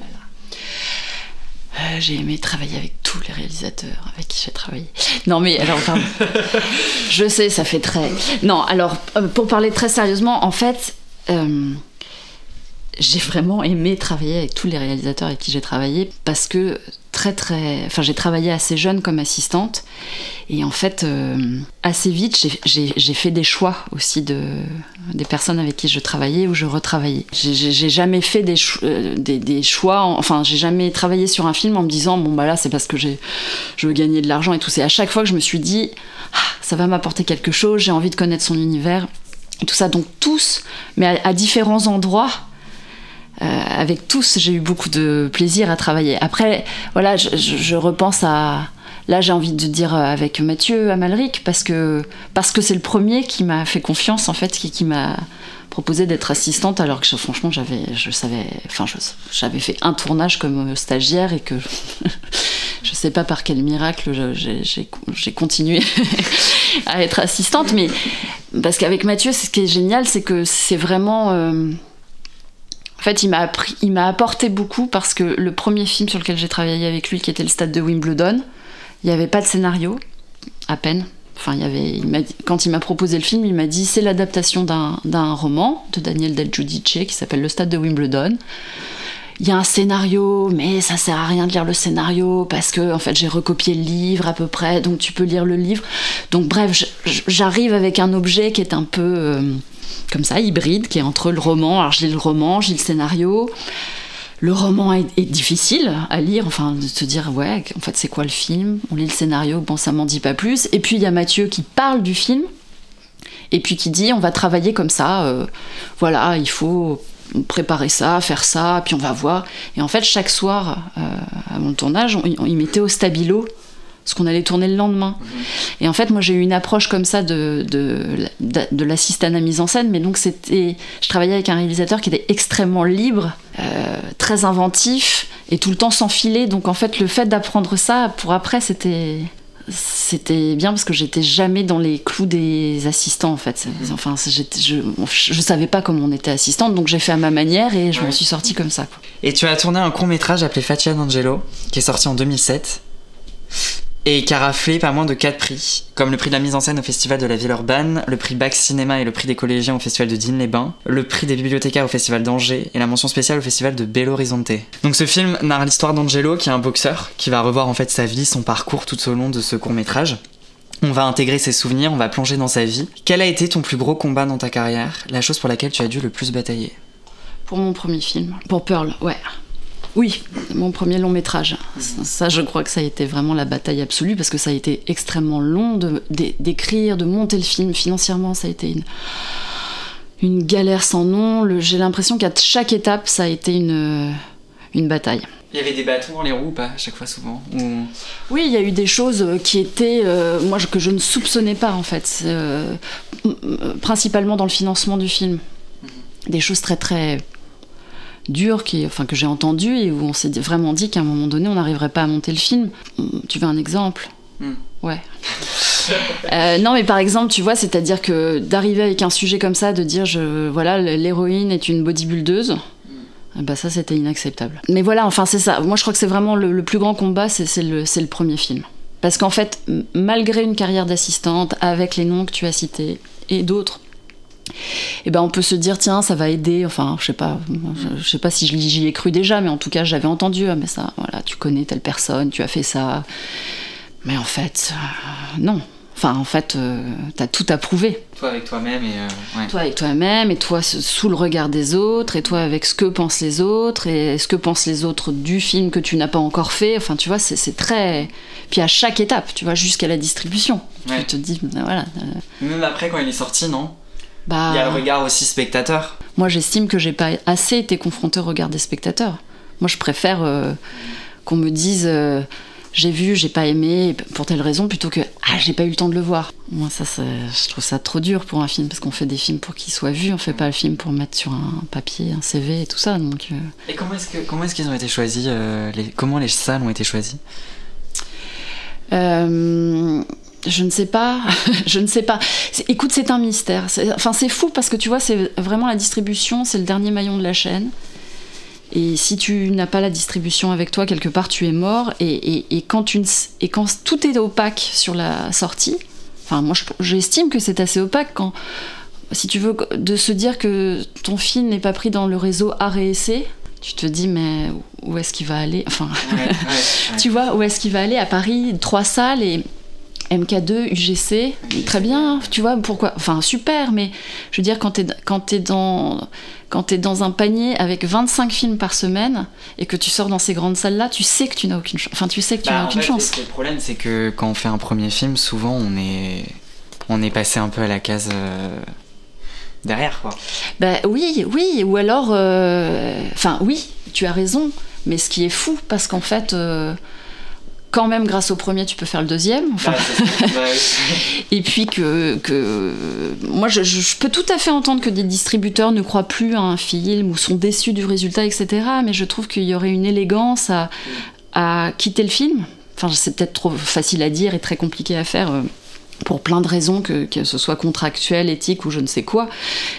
euh, j'ai aimé travailler avec tous les réalisateurs avec qui j'ai travaillé. Non mais alors pardon. je sais, ça fait très. Non, alors euh, pour parler très sérieusement, en fait, euh, j'ai vraiment aimé travailler avec tous les réalisateurs avec qui j'ai travaillé parce que très très. Enfin, j'ai travaillé assez jeune comme assistante et en fait, euh, assez vite, j'ai fait des choix aussi de, des personnes avec qui je travaillais ou je retravaillais. J'ai jamais fait des, euh, choix, enfin, j'ai jamais travaillé sur un film en me disant, bon, bah là, c'est parce que je veux gagner de l'argent et tout. C'est à chaque fois que je me suis dit, ah, ça va m'apporter quelque chose, j'ai envie de connaître son univers et tout ça. Donc, tous, mais à différents endroits avec tous, j'ai eu beaucoup de plaisir à travailler. Après, voilà, je, repense à. Là, j'ai envie de dire avec Mathieu Amalric, parce que parce que c'est le premier qui m'a fait confiance, en fait, qui, m'a proposé d'être assistante, alors que franchement, j'avais, je savais, enfin, j'avais fait un tournage comme stagiaire et que je sais pas par quel miracle j'ai continué à être assistante, mais parce qu'avec Mathieu, ce qui est génial, c'est que c'est vraiment euh, en fait, il m'a apporté beaucoup parce que le premier film sur lequel j'ai travaillé avec lui, qui était le Stade de Wimbledon, il n'y avait pas de scénario, à peine. Enfin, il y avait, quand il m'a proposé le film, il m'a dit c'est l'adaptation d'un roman de Daniel Del Giudice qui s'appelle Le Stade de Wimbledon. Il y a un scénario, mais ça sert à rien de lire le scénario parce que en fait j'ai recopié le livre à peu près, donc tu peux lire le livre. Donc bref, j'arrive avec un objet qui est un peu euh, comme ça, hybride, qui est entre le roman, alors lis le roman, lis le scénario. Le roman est, difficile à lire, enfin de se dire ouais, en fait c'est quoi le film? On lit le scénario, bon ça m'en dit pas plus. Et puis il y a Mathieu qui parle du film, et puis qui dit on va travailler comme ça, euh, voilà, il faut préparer ça, faire ça, puis on va voir. Et en fait chaque soir euh, avant le tournage, on, il mettait au stabilo ce qu'on allait tourner le lendemain. Et en fait, moi, j'ai eu une approche comme ça de, de, de, l'assistant à mise en scène, mais donc c'était, je travaillais avec un réalisateur qui était extrêmement libre, euh, très inventif et tout le temps sans filer. Donc en fait, le fait d'apprendre ça pour après, c'était c'était bien parce que j'étais jamais dans les clous des assistants en fait. Enfin, je, je savais pas comment on était assistante, donc j'ai fait à ma manière et je m'en suis sortie comme ça. Et tu as tourné un court métrage appelé Fatia d'Angelo, qui est sorti en 2007 et qui a pas moins de 4 prix, comme le prix de la mise en scène au Festival de la Ville Urbaine, le prix Bac Cinéma et le prix des collégiens au Festival de Digne-les-Bains, le prix des bibliothécaires au Festival d'Angers et la mention spéciale au Festival de Belo Horizonte. Donc ce film narre l'histoire d'Angelo, qui est un boxeur, qui va revoir en fait sa vie, son parcours tout au long de ce court métrage. On va intégrer ses souvenirs, on va plonger dans sa vie. Quel a été ton plus gros combat dans ta carrière? La chose pour laquelle tu as dû le plus batailler? Pour mon premier film. Pour Pearl, ouais. Oui, mon premier long métrage. Ça, je crois que ça a été vraiment la bataille absolue parce que ça a été extrêmement long d'écrire, de, monter le film. Financièrement, ça a été une, une galère sans nom. J'ai l'impression qu'à chaque étape, ça a été une, une bataille. Il y avait des bâtons dans les roues, pas à chaque fois souvent Oui, il y a eu des choses qui étaient, euh, moi, que je ne soupçonnais pas en fait, euh, principalement dans le financement du film. Mhm. Des choses très très dures qui, enfin, que j'ai entendues et où on s'est vraiment dit qu'à un moment donné, on n'arriverait pas à monter le film. Tu veux un exemple Hmm. Ouais. Euh, non, mais par exemple, tu vois, c'est-à-dire que d'arriver avec un sujet comme ça, de dire, je, voilà, l'héroïne est une bodybuildeuse, eh ben ça, c'était inacceptable. Mais voilà, enfin, c'est ça. Moi, je crois que c'est vraiment le, le plus grand combat, c'est c'est le, c'est le premier film. Parce qu'en fait, malgré une carrière d'assistante, avec les noms que tu as cités et d'autres, eh ben on peut se dire tiens ça va aider enfin je sais pas je, je sais pas si j'y ai cru déjà mais en tout cas j'avais entendu ah, mais ça voilà tu connais telle personne tu as fait ça mais en fait euh, non enfin en fait euh, t'as tout approuvé Toi avec toi-même et. euh, ouais. toi avec toi-même et toi sous le regard des autres et toi avec ce que pensent les autres et ce que pensent les autres du film que tu n'as pas encore fait enfin tu vois c'est très puis à chaque étape tu vois jusqu'à la distribution Ouais. tu te dis voilà euh, Même après, quand il est sorti, non? Bah Il y a le regard aussi spectateur. Moi, j'estime que j'ai pas assez été confrontée au regard des spectateurs. Moi, je préfère euh, qu'on me dise euh, j'ai vu, j'ai pas aimé pour telle raison plutôt que ah j'ai pas eu le temps de le voir. Moi, ça, ça- je trouve ça trop dur pour un film parce qu'on fait des films pour qu'ils soient vus, on fait pas le film pour mettre sur un papier, un CV et tout ça. Donc, euh, Et comment est-ce qu'ils ont été choisis les, Comment les salles ont été choisies? Je ne sais pas, je ne sais pas. Écoute, c'est un mystère. C'est- Enfin, c'est fou parce que tu vois, c'est vraiment la distribution, c'est le dernier maillon de la chaîne. Et si tu n'as pas la distribution avec toi, quelque part, tu es mort. Et, et- et quand, tu ne s- et quand tout est opaque sur la sortie, enfin, moi, je- j'estime que c'est assez opaque quand, si tu veux, de se dire que ton film n'est pas pris dans le réseau essai, tu te dis, mais où est-ce qu'il va aller? Enfin, tu vois, où est-ce qu'il va aller? À Paris, trois salles et MK2, UGC, très bien, tu vois, pourquoi Enfin, super, mais je veux dire, quand t'es quand t'es dans, quand t'es dans un panier avec 25 films par semaine et que tu sors dans ces grandes salles-là, tu sais que tu n'as aucune chance. Enfin, tu sais que tu Bah, n'as aucune fait, chance. Le problème, c'est que quand on fait un premier film, souvent on est, on est passé un peu à la case euh, derrière, quoi. Ben oui, oui, ou alors, euh, enfin oui, tu as raison, mais ce qui est fou, parce qu'en fait, euh, quand même, grâce au premier, tu peux faire le deuxième. Enfin, Bah. Bah, oui. Et puis que, que moi, je, je- je peux tout à fait entendre que des distributeurs ne croient plus à un film ou sont déçus du résultat, etc. Mais je trouve qu'il y aurait une élégance à, à quitter le film. Enfin, c'est peut-être trop facile à dire et très compliqué à faire. Pour plein de raisons, que, que ce soit contractuel, éthique ou je ne sais quoi.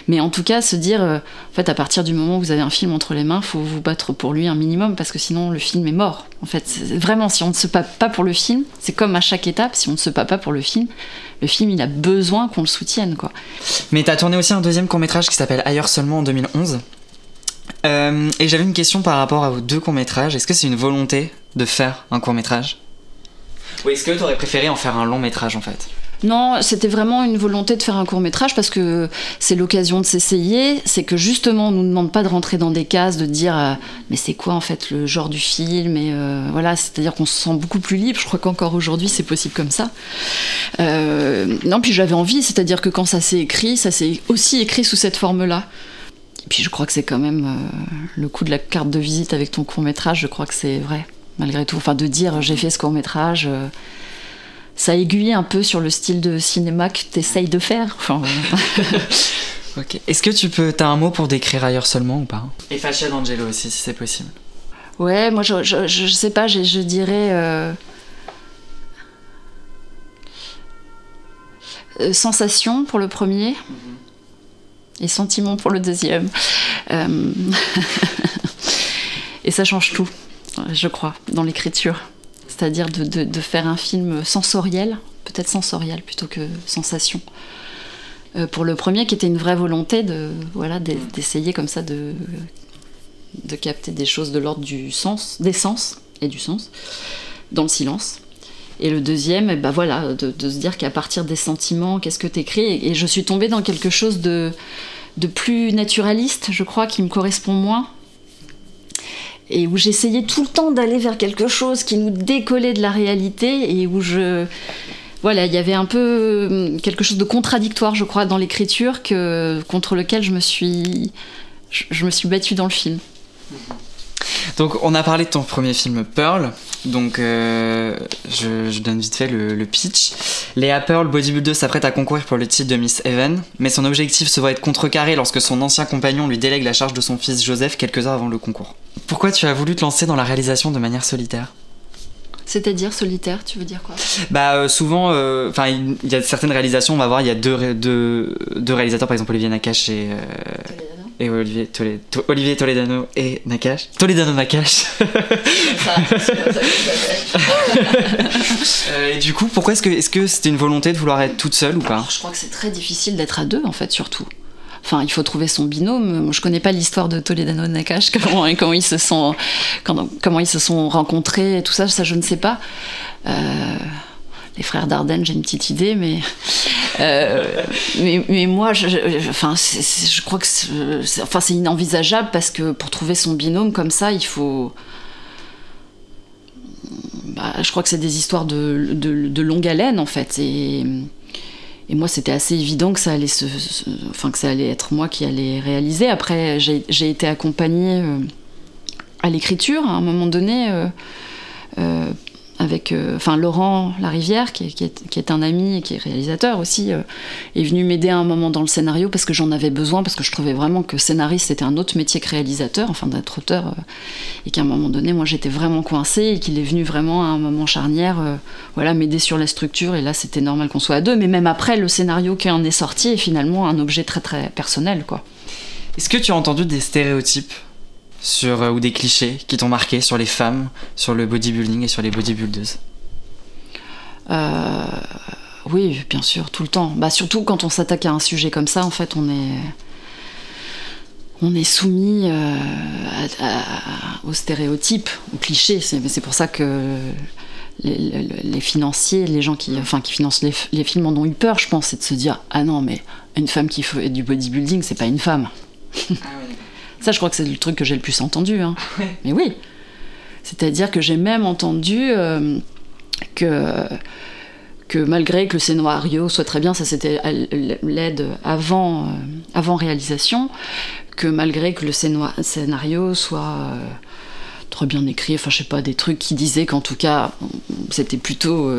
Mais en tout cas, se dire, euh, en fait, à partir du moment où vous avez un film entre les mains, faut vous battre pour lui un minimum, parce que sinon le film est mort. En fait, c'est- vraiment, si on ne se bat pas pour le film, c'est comme à chaque étape, si on ne se bat pas pour le film, le film, il a besoin qu'on le soutienne, quoi. Mais t'as tourné aussi un deuxième court métrage qui s'appelle Ailleurs seulement en 2011. Euh, et j'avais une question par rapport à vos deux courts métrages. Est-ce que c'est une volonté de faire un court métrage Ou est-ce que t'aurais préféré en faire un long métrage en fait? Non, c'était vraiment une volonté de faire un court métrage parce que c'est l'occasion de s'essayer. C'est que justement, on nous demande pas de rentrer dans des cases, de dire euh, mais c'est quoi en fait le genre du film et euh, voilà, c'est-à-dire qu'on se sent beaucoup plus libre. Je crois qu'encore aujourd'hui, c'est possible comme ça. Euh, non, puis j'avais envie, c'est-à-dire que quand ça s'est écrit, ça s'est aussi écrit sous cette forme-là. Et puis je crois que c'est quand même le coup de la carte de visite avec ton court métrage. Je crois que c'est vrai, malgré tout. Enfin, de dire j'ai fait ce court métrage. Ça aiguille un peu sur le style de cinéma que t'essayes de faire. Enfin, voilà. Ok. Est-ce que tu peux. T'as un mot pour décrire Ailleurs seulement ou pas? Et Fascia d'Angelo aussi, si c'est possible. ouais, moi je, je, je sais pas, je, je dirais. euh, euh, sensation pour le premier et sentiment pour le deuxième. Euh, et ça change tout, je crois, dans l'écriture. C'est-à-dire de, de- faire un film sensoriel, peut-être sensoriel plutôt que sensation. Euh, pour le premier, qui était une vraie volonté de voilà d'e- d'essayer comme ça de de capter des choses de l'ordre du sens, des sens et du sens dans le silence. Et le deuxième, eh ben voilà, de, de se dire qu'à partir des sentiments, qu'est-ce que t'écris et, et je suis tombée dans quelque chose de de plus naturaliste, je crois, qui me correspond moins. Et où j'essayais tout le temps d'aller vers quelque chose qui nous décollait de la réalité et où je voilà, il y avait un peu hum, quelque chose de contradictoire, je crois, dans l'écriture contre lequel je me suis je, je me suis battue dans le film. Donc, on a parlé de ton premier film Pearl. Donc, euh, je, donne vite fait le, pitch. Léa Pearl, bodybuilder, s'apprête à concourir pour le titre de Miss Even, mais son objectif se voit être contrecarré lorsque son ancien compagnon lui délègue la charge de son fils Joseph quelques heures avant le concours. Pourquoi tu as voulu te lancer dans la réalisation de manière solitaire? C'est-à-dire solitaire, tu veux dire quoi? Bah euh, souvent, euh, enfin il y a certaines réalisations, on va voir, il y a deux, deux, deux réalisateurs, par exemple Olivier Nakache et et Olivier, Olivier Toledano et Nakash. Toledano Nakash. euh, et du coup, pourquoi est-ce que est-ce que c'était une volonté de vouloir être toute seule ou pas? Je crois que c'est très difficile d'être à deux en fait, surtout. Enfin, il faut trouver son binôme. Je connais pas l'histoire de Toledano Nakash, comment, ils se sont ils se sont rencontrés et tout ça, ça je ne sais pas. Euh, les frères Dardenne, j'ai une petite idée, mais, euh, mais, moi, je, enfin, je crois que c'est, enfin, c'est inenvisageable parce que pour trouver son binôme comme ça, il faut. Bah, je crois que c'est des histoires de, de, longue haleine en fait. Et, et moi, c'était assez évident que ça allait se, que ça allait être moi qui allais réaliser. Après, j'ai, été accompagnée euh, à l'écriture à un moment donné. Euh, avec euh, enfin Laurent Larivière qui est, qui, est, qui est, un ami et qui est réalisateur aussi euh, est venu m'aider à un moment dans le scénario parce que j'en avais besoin parce que je trouvais vraiment que scénariste c'était un autre métier que réalisateur enfin d'être auteur euh, et qu'à un moment donné moi j'étais vraiment coincée et qu'il est venu vraiment à un moment charnière voilà m'aider sur la structure. Et là c'était normal qu'on soit à deux. Mais même après le scénario qui en est sorti est finalement un objet très très personnel quoi. Est-ce que tu as entendu des stéréotypes? Sur, euh, ou des clichés qui t'ont marqué sur les femmes, sur le bodybuilding et sur les bodybuilders? Euh, Oui, bien sûr, tout le temps. Bah, surtout quand on s'attaque à un sujet comme ça, en fait, on est, on est soumis euh, aux stéréotypes, aux clichés. C'est pour ça que les, financiers, les gens qui, enfin, qui financent les, films en ont eu peur, je pense, c'est de se dire Ah non, mais une femme qui fait du bodybuilding, c'est pas une femme. Ah ça, je crois que c'est le truc que j'ai le plus entendu. Hein. Mais oui. C'est-à-dire que j'ai même entendu euh, que, que malgré que le scénario soit très bien, ça c'était l'aide avant, euh, avant réalisation, que malgré que le scénario soit euh, très bien écrit, enfin je sais pas, des trucs qui disaient qu'en tout cas c'était plutôt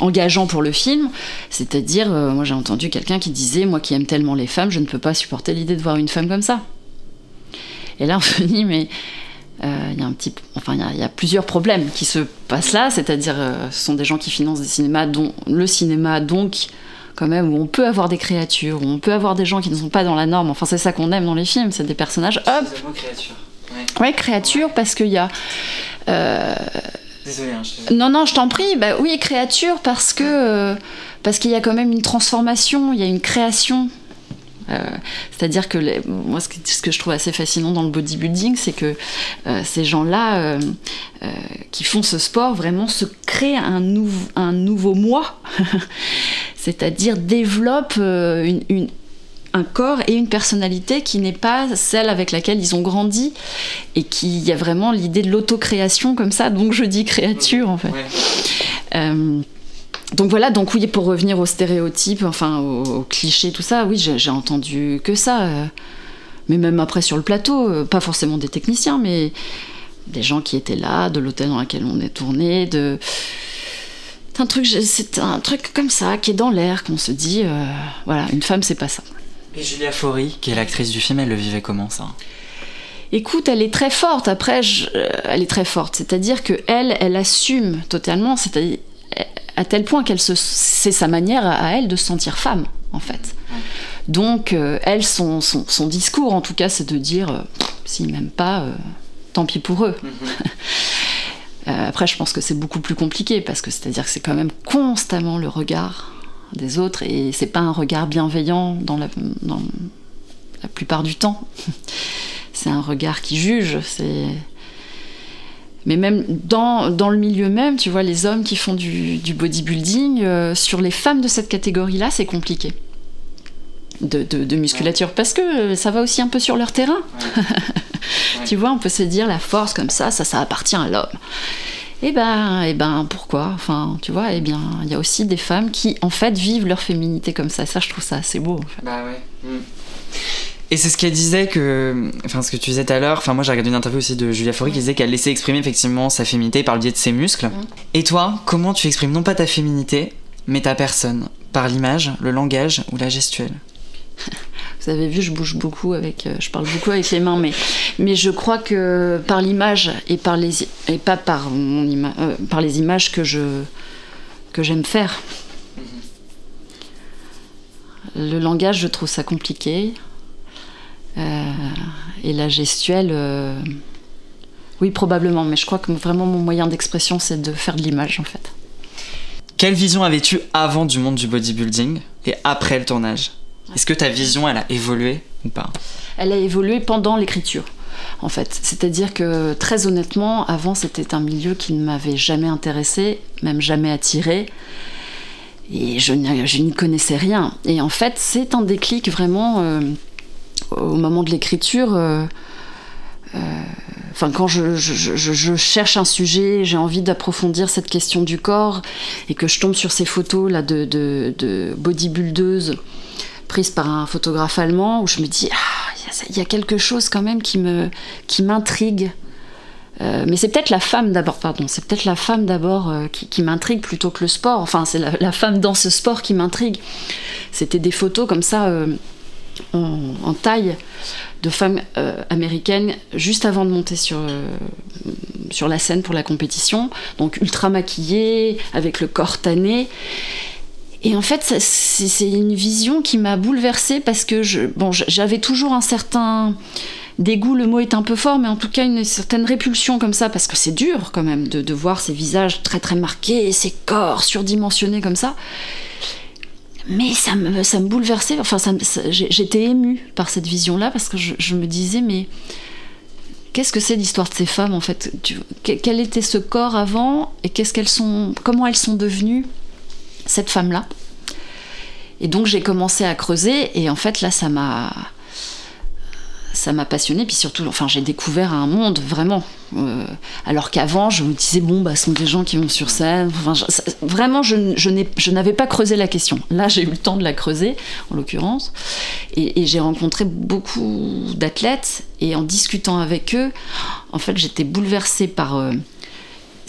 engageant pour le film. C'est-à-dire, euh, moi j'ai entendu quelqu'un qui disait, moi qui aime tellement les femmes, je ne peux pas supporter l'idée de voir une femme comme ça. Et là on se dit, mais euh, il y a un petit, enfin il y, a plusieurs problèmes qui se passent là. C'est-à-dire, euh, ce sont des gens qui financent des cinémas, dont le cinéma donc quand même où on peut avoir des créatures, où on peut avoir des gens qui ne sont pas dans la norme. Enfin, c'est ça qu'on aime dans les films, c'est des personnages. Hop. Créature. Ouais. créature parce qu'il y a. Hein, non, non, je t'en prie. Bah, oui, créature, parce que euh, parce qu'il y a quand même une transformation, il y a une création. Euh, c'est-à-dire que moi, ce que, je trouve assez fascinant dans le bodybuilding, c'est que euh, ces gens-là qui font ce sport vraiment se créent un nouveau moi, c'est-à-dire développent une, un corps et une personnalité qui n'est pas celle avec laquelle ils ont grandi et qui y a vraiment l'idée de l'autocréation comme ça, donc je dis créature en fait. Euh, donc voilà, donc oui, pour revenir aux stéréotypes, enfin aux, clichés, tout ça, oui, j'ai entendu que ça. Euh, mais même après sur le plateau, euh, pas forcément des techniciens, mais des gens qui étaient là, de l'hôtel dans lequel on est tourné, de un truc, c'est un truc comme ça qui est dans l'air, qu'on se dit, voilà, une femme c'est pas ça. Et Julia Faury, qui est l'actrice du film, elle le vivait comment ça? Écoute, elle est très forte. Après, euh, elle est très forte. C'est-à-dire que elle, elle assume totalement. C'est-à-dire à tel point qu'elle se, c'est sa manière à elle de se sentir femme, en fait. Donc, euh, elle, son, son, discours, en tout cas, c'est de dire, euh, s'ils m'aiment pas, tant pis pour eux. Mhm. après, je pense que c'est beaucoup plus compliqué parce que c'est-à-dire que c'est quand même constamment le regard des autres et c'est pas un regard bienveillant dans la, la plupart du temps. c'est un regard qui juge. C'est mais même dans, dans, le milieu même, tu vois, les hommes qui font du, bodybuilding, euh, sur les femmes de cette catégorie-là, c'est compliqué. De, de, musculature, parce que ça va aussi un peu sur leur terrain. tu vois, on peut se dire la force comme ça, ça, ça appartient à l'homme. Eh ben, eh ben, pourquoi? Enfin, tu vois, eh bien, il y a aussi des femmes qui, en fait, vivent leur féminité comme ça. Ça, je trouve ça assez beau. Bah ouais. Et c'est ce qu'elle disait que. Enfin, ce que tu disais tout à l'heure. Enfin, moi, j'ai regardé une interview aussi de Julia Faury qui disait qu'elle laissait exprimer effectivement sa féminité par le biais de ses muscles. Et toi, comment tu exprimes non pas ta féminité, mais ta personne? Par l'image, le langage ou la gestuelle? Vous avez vu, je bouge beaucoup avec, euh, je parle beaucoup avec les mains, mais, mais je crois que par l'image et par les et pas par mon euh, par les images que je que j'aime faire. Le langage, je trouve ça compliqué. Euh, et la gestuelle, oui probablement, mais je crois que vraiment mon moyen d'expression, c'est de faire de l'image en fait. Quelle vision avais-tu avant du monde du bodybuilding et après le tournage? Est-ce que ta vision, elle a évolué ou pas? Elle a évolué pendant l'écriture, en fait. C'est-à-dire que très honnêtement, avant, c'était un milieu qui ne m'avait jamais intéressé, même jamais attiré. Et je n'y connaissais rien. Et en fait, c'est un déclic vraiment euh, au moment de l'écriture. euh, euh, Enfin, quand je, cherche un sujet, j'ai envie d'approfondir cette question du corps, et que je tombe sur ces photos là de, de, de prises par un photographe allemand, où je me dis ah, il y a- quelque chose quand même qui me qui m'intrigue. Euh, mais c'est peut-être la femme d'abord, pardon, c'est peut-être la femme d'abord euh, qui, m'intrigue plutôt que le sport. Enfin, c'est la, femme dans ce sport qui m'intrigue. C'était des photos comme ça euh, en, taille de femmes américaines juste avant de monter sur, sur la scène pour la compétition, donc ultra maquillées, avec le corps tanné. Et en fait, c'est une vision qui m'a bouleversée parce que bon, j'avais toujours un certain dégoût, le mot est un peu fort, mais en tout cas une certaine répulsion comme ça, parce que c'est dur quand même de, voir ces visages très très marqués, ces corps surdimensionnés comme ça. Mais ça me, ça me bouleversait, enfin j'étais émue par cette vision-là, parce que je, je me disais, mais qu'est-ce que c'est l'histoire de ces femmes en fait? Quel était ce corps avant et qu'est-ce qu'elles sont, comment elles sont devenues? Cette femme-là. Et donc j'ai commencé à creuser et en fait là ça m'a ça m'a passionné. Puis surtout enfin j'ai découvert un monde vraiment. Euh, alors qu'avant je me disais bon bah ce sont des gens qui vont sur scène. Ça- vraiment je, je n'avais pas creusé la question. Là j'ai eu le temps de la creuser en l'occurrence. Et, et j'ai rencontré beaucoup d'athlètes et en discutant avec eux en fait j'étais bouleversée par euh,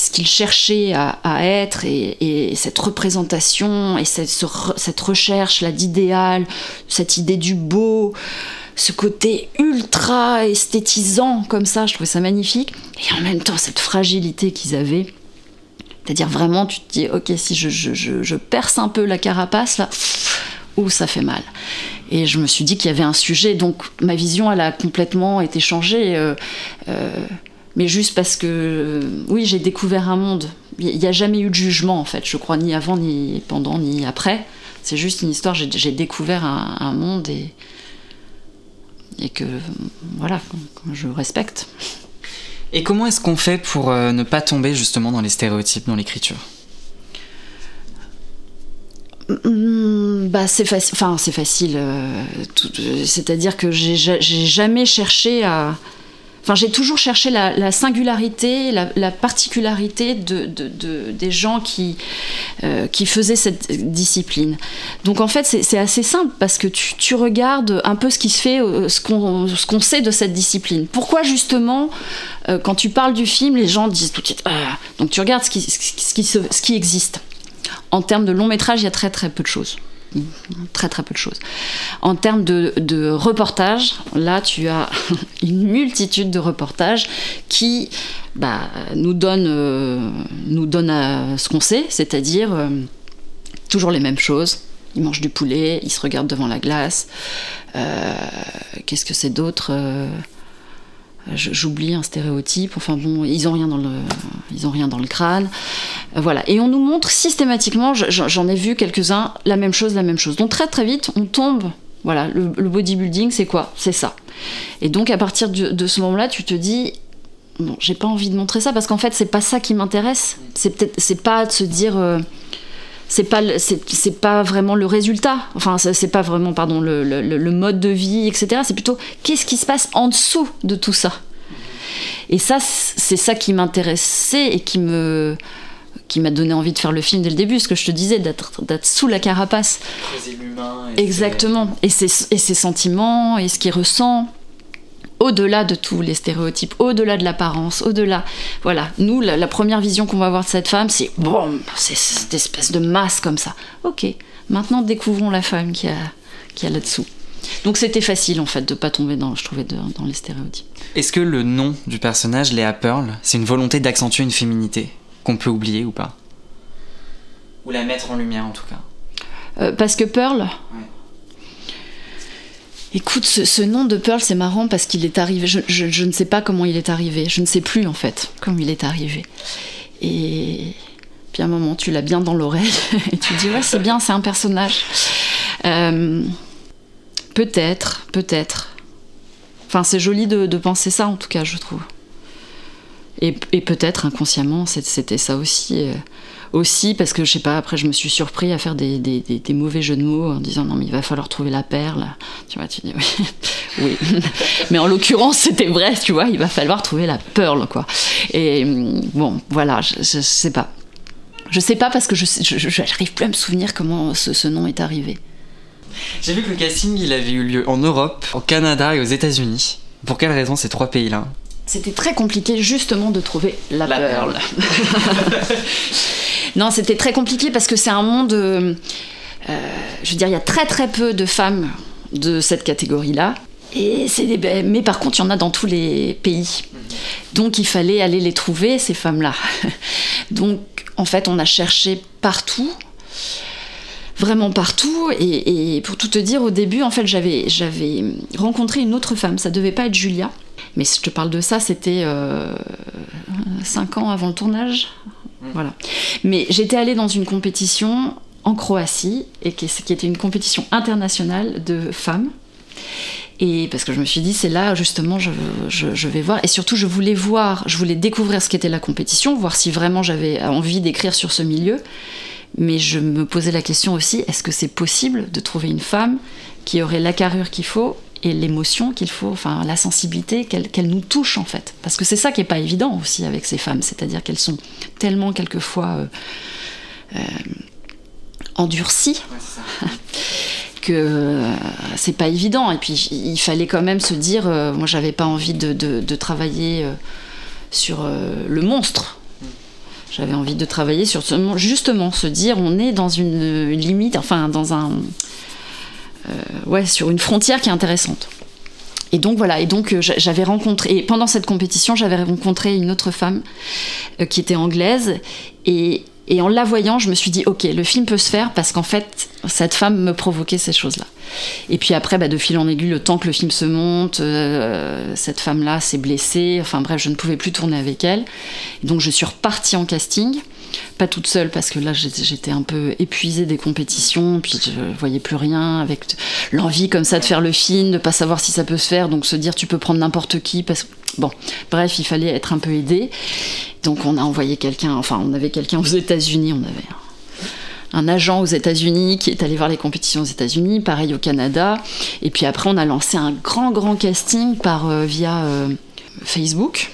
ce qu'ils cherchaient à, être et, et cette représentation et cette, ce re- cette recherche là d'idéal, cette idée du beau, ce côté ultra esthétisant comme ça, je trouvais ça magnifique. Et en même temps, cette fragilité qu'ils avaient. C'est-à-dire vraiment, tu te dis, ok, si je, perce un peu la carapace, là, ouh, ça fait mal. Et je me suis dit qu'il y avait un sujet, donc ma vision, elle a complètement été changée. euh, euh, mais juste parce que, euh, oui, j'ai découvert un monde. Il n'y a jamais eu de jugement, en fait, je crois, ni avant, ni pendant, ni après. C'est juste une histoire, j'ai découvert un, un monde et, et que, voilà, je respecte. Et comment est-ce qu'on fait pour euh, ne pas tomber justement dans les stéréotypes dans l'écriture? Hmm, bah c'est facile enfin c'est facile euh, tout- euh, c'est-à-dire que j'ai ja- j'ai jamais cherché à enfin j'ai toujours cherché la, la singularité la, la particularité de, de- de- des gens qui euh, qui faisaient cette discipline. Donc en fait c'est assez simple parce que tu, regardes un peu ce qui se fait euh, ce qu'on qu'on sait de cette discipline. Pourquoi justement euh, quand tu parles du film les gens disent tout de suite Ah. Donc tu regardes ce qui, ce qui, ce qui existe. En termes de long métrage, il y a très très peu de choses. Très très peu de choses. En termes de, de reportage, là tu as une multitude de reportages qui bah, nous donnent, euh, nous à ce qu'on sait, c'est-à-dire euh, toujours les mêmes choses. Ils mangent du poulet, ils se regardent devant la glace. Euh, Qu'est-ce que c'est d'autre Euh, J'oublie un stéréotype. Enfin bon, ils ont rien dans le, ils ont rien dans le crâne. Euh, voilà. Et on nous montre systématiquement, je- j'en ai vu quelques-uns, la même chose, la même chose. Donc très très vite, on tombe. Voilà, le, bodybuilding, c'est quoi? C'est ça. Et donc à partir de, de ce moment-là, tu te dis, bon, j'ai pas envie de montrer ça parce qu'en fait, c'est pas ça qui m'intéresse. C'est peut-être, c'est pas de se dire. euh, c'est pas c'est pas vraiment le résultat enfin c'est pas vraiment pardon le, le- le mode de vie etc c'est plutôt qu'est-ce qui se passe en dessous de tout ça? Et ça c'est ça qui m'intéressait et qui me qui m'a donné envie de faire le film dès le début, ce que je te disais, d'être sous la carapace. Exactement. Et ses, et ses sentiments, et ce qu'il ressent au-delà de tous les stéréotypes, au-delà de l'apparence, au-delà. Voilà, nous, la, première vision qu'on va avoir de cette femme, c'est bon, c'est cette espèce de masse comme ça. Ok, maintenant découvrons la femme qui a, qui a là-dessous. Donc c'était facile en fait de pas tomber dans, je trouvais, dans les stéréotypes. Est-ce que le nom du personnage, Léa Pearl, c'est une volonté d'accentuer une féminité qu'on peut oublier ou pas? Ou la mettre en lumière en tout cas? Euh, Parce que Pearl, Écoute, ce, nom de Pearl, c'est marrant parce qu'il est arrivé. Je, ne sais pas comment il est arrivé. Je ne sais plus en fait comment il est arrivé. Et puis à un moment, tu l'as bien dans l'oreille et tu dis ouais, c'est bien, c'est un personnage. Euh, peut-être, peut-être. Enfin, c'est joli de, penser ça en tout cas, je trouve. Et, peut-être inconsciemment, c'était ça aussi. Aussi parce que je sais pas, après je me suis surpris à faire des, mauvais jeux de mots en disant non mais il va falloir trouver la perle. Tu vois, tu dis oui. mais en l'occurrence c'était vrai, tu vois, il va falloir trouver la perle quoi. Et bon, voilà, je, je, sais pas. Je sais pas parce que je n'arrive plus à me souvenir comment ce, nom est arrivé. J'ai vu que le casting il avait eu lieu en Europe, au Canada et aux États-Unis. Pour quelle raison ces trois pays-là? C'était très compliqué justement de trouver la, la perle. Non, c'était très compliqué parce que c'est un monde. Euh, euh, je veux dire, il y a très très peu de femmes de cette catégorie-là. Et c'est mais par contre, il y en a dans tous les pays. Donc il fallait aller les trouver, ces femmes-là. Donc en fait, on a cherché partout, vraiment partout. Et, pour tout te dire, au début, en fait, j'avais, j'avais rencontré une autre femme. Ça devait pas être Julia. Mais si je te parle de ça, c'était euh, 5 ans avant le tournage, voilà. Mais j'étais allée dans une compétition en Croatie, et qui, était une compétition internationale de femmes. Et parce que je me suis dit, c'est là justement, je, je, vais voir. Et surtout, je voulais voir, je voulais découvrir ce qu'était la compétition, voir si vraiment j'avais envie d'écrire sur ce milieu. Mais je me posais la question aussi, est-ce que c'est possible de trouver une femme qui aurait la carrure qu'il faut et l'émotion qu'il faut, enfin la sensibilité qu'elle nous touche en fait. Parce que c'est ça qui est pas évident aussi avec ces femmes, c'est-à-dire qu'elles sont tellement quelquefois euh, euh, endurcies. que euh, c'est pas évident et puis il fallait quand même se dire moi j'avais pas envie de, travailler sur le monstre j'avais envie de travailler sur ce, justement se dire on est dans une limite enfin dans un ouais, sur une frontière qui est intéressante. Et donc voilà, et donc euh, j'avais rencontré, et pendant cette compétition, j'avais rencontré une autre femme euh, qui était anglaise, et, et, en la voyant, je me suis dit, ok, le film peut se faire parce qu'en fait, cette femme me provoquait ces choses-là. Et puis après, bah, de fil en aiguille, le temps que le film se monte, cette femme-là s'est blessée, enfin bref, je ne pouvais plus tourner avec elle. donc je suis repartie en casting pas toute seule parce que là j'étais un peu épuisée des compétitions, puis je voyais plus rien, avec l'envie comme ça de faire le film, de pas savoir si ça peut se faire, donc se dire tu peux prendre n'importe qui, parce bon, bref, il fallait être un peu aidé. Donc on a envoyé quelqu'un, enfin on avait quelqu'un aux États-Unis, on avait un agent aux États-Unis qui est allé voir les compétitions aux États-Unis, pareil au Canada. Et puis après, on a lancé un grand, grand casting par, euh, via euh, Facebook.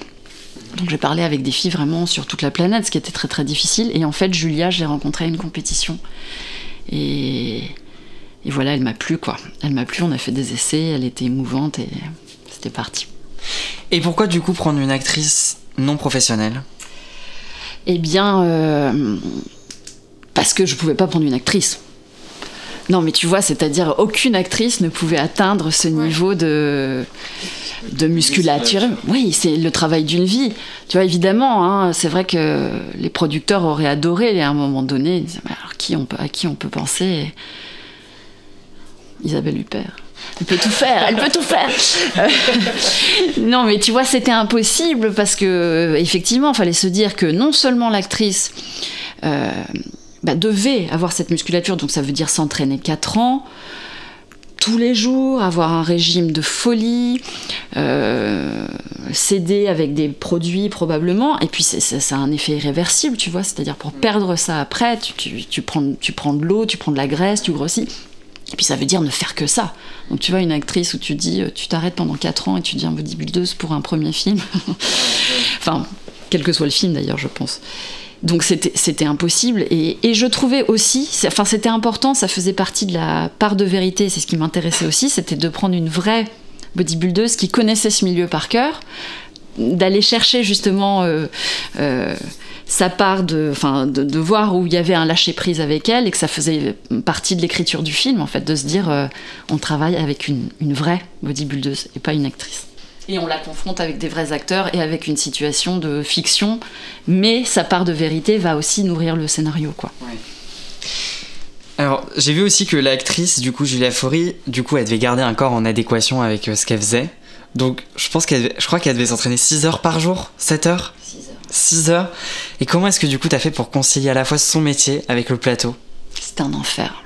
Donc j'ai parlé avec des filles vraiment sur toute la planète, ce qui était très très difficile. Et en fait, Julia, je l'ai rencontrée à une compétition. Et, voilà, elle m'a plu quoi. Elle m'a plu, on a fait des essais, elle était émouvante et c'était parti. Et pourquoi du coup prendre une actrice non professionnelle? Eh bien, euh, parce que je pouvais pas prendre une actrice. Non, mais tu vois, c'est-à-dire aucune actrice ne pouvait atteindre ce niveau de de musculature. Oui, c'est le travail d'une vie. Tu vois, évidemment, hein, c'est vrai que les producteurs auraient adoré à un moment donné. Ils disaient, alors qui on peut, à qui on peut penser? Isabelle Huppert. Elle peut tout faire, elle peut tout faire. non, mais tu vois, c'était impossible parce que effectivement, il fallait se dire que non seulement l'actrice euh, bah, devait avoir cette musculature, donc ça veut dire s'entraîner 4 ans, tous les jours, avoir un régime de folie, euh, céder avec des produits probablement, et puis ça a un effet irréversible, tu vois, c'est-à-dire pour perdre ça après, tu, prends, tu prends de l'eau, tu prends de la graisse, tu grossis, et puis ça veut dire ne faire que ça. Donc tu vois, une actrice où tu dis, euh, tu t'arrêtes pendant 4 ans et tu deviens bodybuildeuse pour un premier film, enfin, quel que soit le film d'ailleurs, je pense. Donc c'était impossible. Et, je trouvais aussi, enfin c'était important, ça faisait partie de la part de vérité, c'est ce qui m'intéressait aussi, c'était de prendre une vraie bodybuildeuse qui connaissait ce milieu par cœur, d'aller chercher justement euh, euh, sa part de, de, voir où il y avait un lâcher prise avec elle et que ça faisait partie de l'écriture du film en fait, de se dire euh, on travaille avec une, une vraie bodybuildeuse et pas une actrice et on la confronte avec des vrais acteurs et avec une situation de fiction, mais sa part de vérité va aussi nourrir le scénario, quoi. Alors, j'ai vu aussi que l'actrice, du coup, Julia Faury, du coup, elle devait garder un corps en adéquation avec euh, ce qu'elle faisait. Donc, je pense qu'elle, je crois qu'elle devait s'entraîner 6 heures par jour, 7 heures? 6 heures. 6 heures. Et comment est-ce que du coup, t'as fait pour concilier à la fois son métier avec le plateau? C'était un enfer.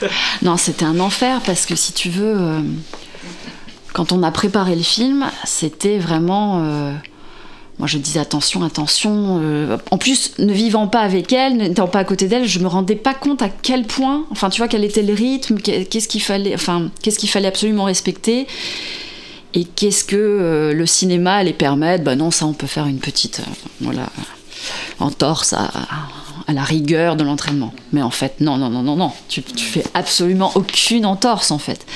non, c'était un enfer parce que si tu veux, euh, quand on a préparé le film, c'était vraiment. Euh, moi, je disais attention, attention. Euh, en plus, ne vivant pas avec elle, n'étant pas à côté d'elle, je me rendais pas compte à quel point. Enfin, tu vois, quel était le rythme, qu'est-ce qu'il fallait, enfin, qu'est-ce qu'il fallait absolument respecter. Et qu'est-ce que euh, le cinéma allait permettre Bah non, ça, on peut faire une petite, voilà, entorse à, à la rigueur de l'entraînement. Mais en fait, non, non, non, non, non. Tu, fais absolument aucune entorse, en fait.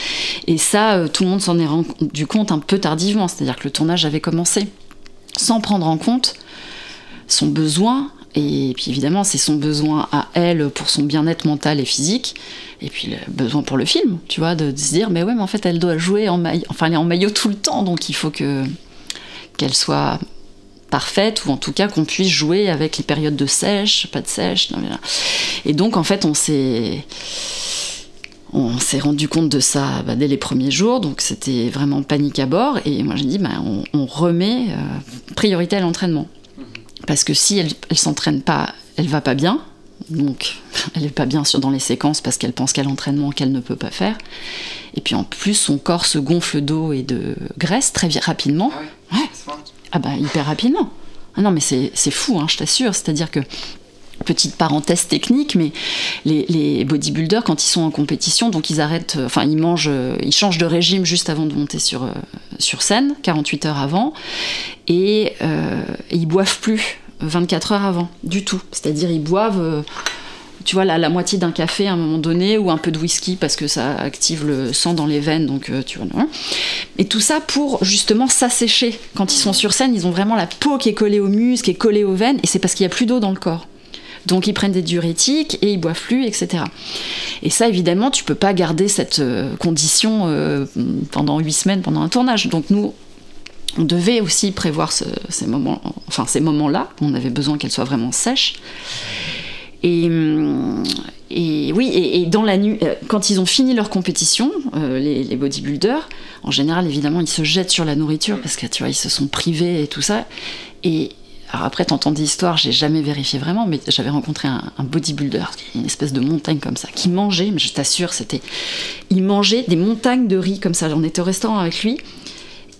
Et ça, euh, tout le monde s'en est rendu compte un peu tardivement. C'est-à-dire que le tournage avait commencé sans prendre en compte son besoin. Et puis évidemment, c'est son besoin à elle pour son bien-être mental et physique. Et puis le besoin pour le film, tu vois, de, se dire, mais ouais, mais en fait, elle doit jouer en maillot. Enfin, elle est en maillot tout le temps, donc il faut que qu'elle soit parfaite, ou en tout cas qu'on puisse jouer avec les périodes de sèche, pas de sèche. Et donc en fait on s'est on s'est rendu compte de ça bah, dès les premiers jours, donc c'était vraiment panique à bord. Et moi j'ai dit, bah, on, remet euh, priorité à l'entraînement. Parce que si elle, elle s'entraîne pas, elle va pas bien. Donc elle est pas bien sûr dans les séquences parce qu'elle pense qu'à l'entraînement qu'elle ne peut pas faire. Et puis en plus son corps se gonfle d'eau et de graisse très rapidement. Ah ouais. Ah bah hyper rapidement. Ah non mais c'est fou, hein, je t'assure. C'est-à-dire que petite parenthèse technique, mais les, bodybuilders, quand ils sont en compétition, donc ils arrêtent, euh, enfin euh, ils changent de régime juste avant de monter sur, euh, sur scène, 48 heures avant, et, et, ils boivent plus 24 heures avant, du tout. C'est-à-dire ils boivent tu vois, la, la moitié d'un café à un moment donné, ou un peu de whisky parce que ça active le sang dans les veines, donc euh, tu vois. Et tout ça pour justement s'assécher. Quand ils sont sur scène, ils ont vraiment la peau qui est collée aux muscles, qui est collée aux veines, et c'est parce qu'il n'y a plus d'eau dans le corps. Donc ils prennent des diurétiques et ils boivent plus, etc. Et ça, évidemment, tu peux pas garder cette euh, condition euh, pendant huit semaines, pendant un tournage. Donc nous, on devait aussi prévoir ces moments, enfin ces moments-là. On avait besoin qu'elle soit vraiment sèche. Et, et oui, et, dans la nuit, euh, quand ils ont fini leur compétition, euh, les, bodybuilders, en général, évidemment, ils se jettent sur la nourriture parce que tu vois, ils se sont privés et tout ça. Et alors après, t'entends des histoires, j'ai jamais vérifié vraiment, mais j'avais rencontré un, bodybuilder, une espèce de montagne comme ça, qui mangeait, mais je t'assure, c'était. Il mangeait des montagnes de riz comme ça. On était au restaurant avec lui.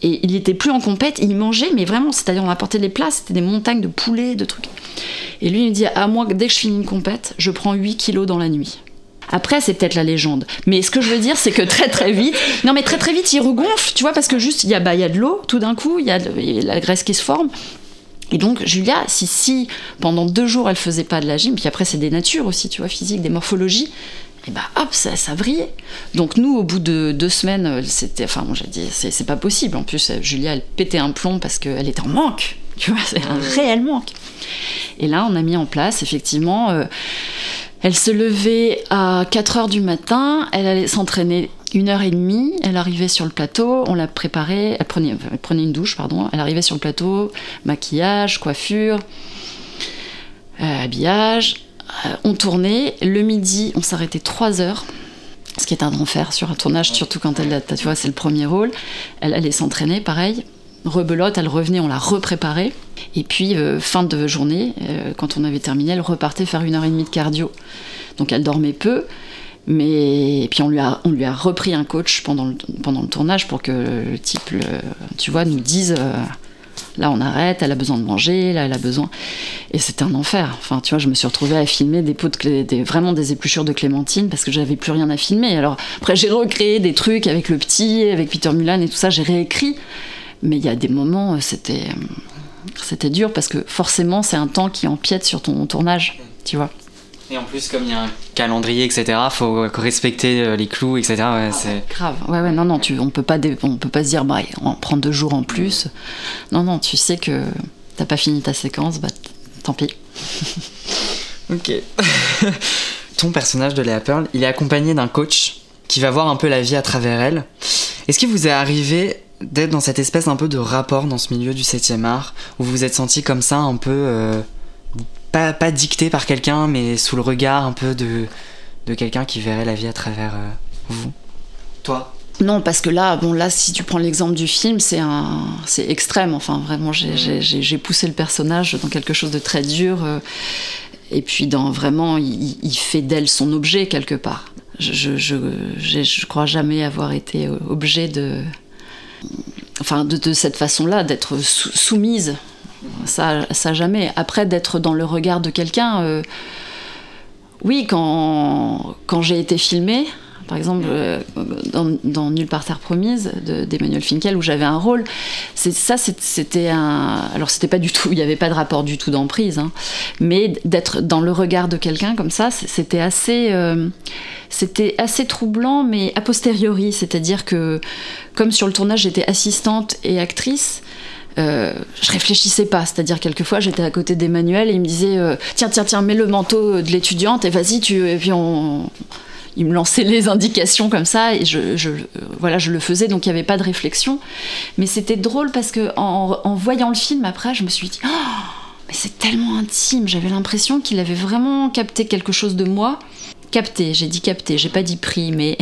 Et il était plus en compète, il mangeait, mais vraiment, c'est-à-dire on apportait des plats, c'était des montagnes de poulet, de trucs. Et lui, il me dit À moi, dès que je finis une compète, je prends 8 kilos dans la nuit. Après, c'est peut-être la légende. Mais ce que je veux dire, c'est que très très vite, non mais très très vite, il regonfle, tu vois, parce que juste, il y a, bah, y a de l'eau, tout d'un coup, il y, a la graisse qui se forme. Et donc, Julia, si, si pendant deux jours elle faisait pas de la gym, puis après c'est des natures aussi, tu vois, physique, des morphologies, et bah hop, ça, ça vrillait. Donc nous, au bout de deux semaines, c'était, enfin, j'ai dit, c'est pas possible. En plus, Julia, elle pétait un plomb parce qu'elle était en manque. Tu vois, c'est un réel manque. Et là, on a mis en place, effectivement, euh, elle se levait à 4 heures du matin, elle allait s'entraîner une heure et demie, elle arrivait sur le plateau, on l'a préparée, elle prenait, elle prenait une douche, pardon, elle arrivait sur le plateau, maquillage, coiffure, euh, habillage, euh, on tournait, le midi, on s'arrêtait 3 heures, ce qui est un enfer sur un tournage, surtout quand elle, tu vois, c'est le premier rôle. Elle allait s'entraîner, pareil. Rebelote, elle revenait, on la repréparait. Et puis, euh, fin de journée, euh, quand on avait terminé, elle repartait faire une heure et demie de cardio. Donc elle dormait peu, mais et puis on lui a, on lui a repris un coach pendant le, pendant le tournage pour que le type, tu vois, nous dise Là, on arrête, elle a besoin de manger, là, elle a besoin. Et c'était un enfer. Enfin, tu vois, je me suis retrouvée à filmer des pots de vraiment des épluchures de clémentine parce que j'avais plus rien à filmer. Alors, après, j'ai recréé des trucs avec le petit, avec Peter Mulan et tout ça, j'ai réécrit. Mais il y a des moments, euh, c'était. C'était dur parce que forcément, c'est un temps qui empiète sur ton tournage, tu vois. Et en plus, comme il y a un calendrier, etc., faut respecter euh, les clous, etc. Ouais, c'est grave. Ouais, ouais, non, non, tu, on peut pas, on peut pas se dire, bah, on prend deux jours en plus. Non, non, tu sais que t'as pas fini ta séquence, bah, tant pis. ok. Ton personnage de Léa Pearl, il est accompagné d'un coach qui va voir un peu la vie à travers elle. Est-ce qu'il vous est arrivé d'être dans cette espèce un peu de rapport dans ce milieu du 7 art, où vous vous êtes senti comme ça un peu... Euh, pas, pas par quelqu'un, mais sous le regard un peu de, de quelqu'un qui verrait la vie à travers euh, vous Toi? Non, parce que là, bon, là, si tu prends l'exemple du film, c'est un, c'est extrême. Enfin, vraiment, j'ai poussé le personnage dans quelque chose de très dur. Euh, et puis, dans vraiment, il, fait d'elle son objet quelque part. Je, je, je, je, crois jamais avoir été objet de, enfin, de, de cette façon-là, d'être soumise ça, jamais. Après, d'être dans le regard de quelqu'un, euh, oui, quand, quand j'ai été filmée, par exemple euh, dans, Nulle par terre promise d'Emmanuel Finkel où j'avais un rôle ça c'était un alors c'était pas du tout il n'y avait pas de rapport du tout d'emprise hein, mais d'être dans le regard de quelqu'un comme ça c'était assez euh, c'était assez troublant mais a posteriori c'est-à-dire que comme sur le tournage j'étais assistante et actrice euh, je réfléchissais pas, c'est-à-dire quelquefois j'étais à côté d'Emmanuel et il me disait euh, tiens tiens tiens mets le manteau de l'étudiante et vas-y tu et puis on il me lançait les indications comme ça et je, je voilà je le faisais. Donc il n'y avait pas de réflexion. Mais c'était drôle parce que en, en, voyant le film après je me suis dit oh, mais c'est tellement intime. J'avais l'impression qu'il avait vraiment capté quelque chose de moi capté, j'ai dit capté, j'ai pas dit pris, mais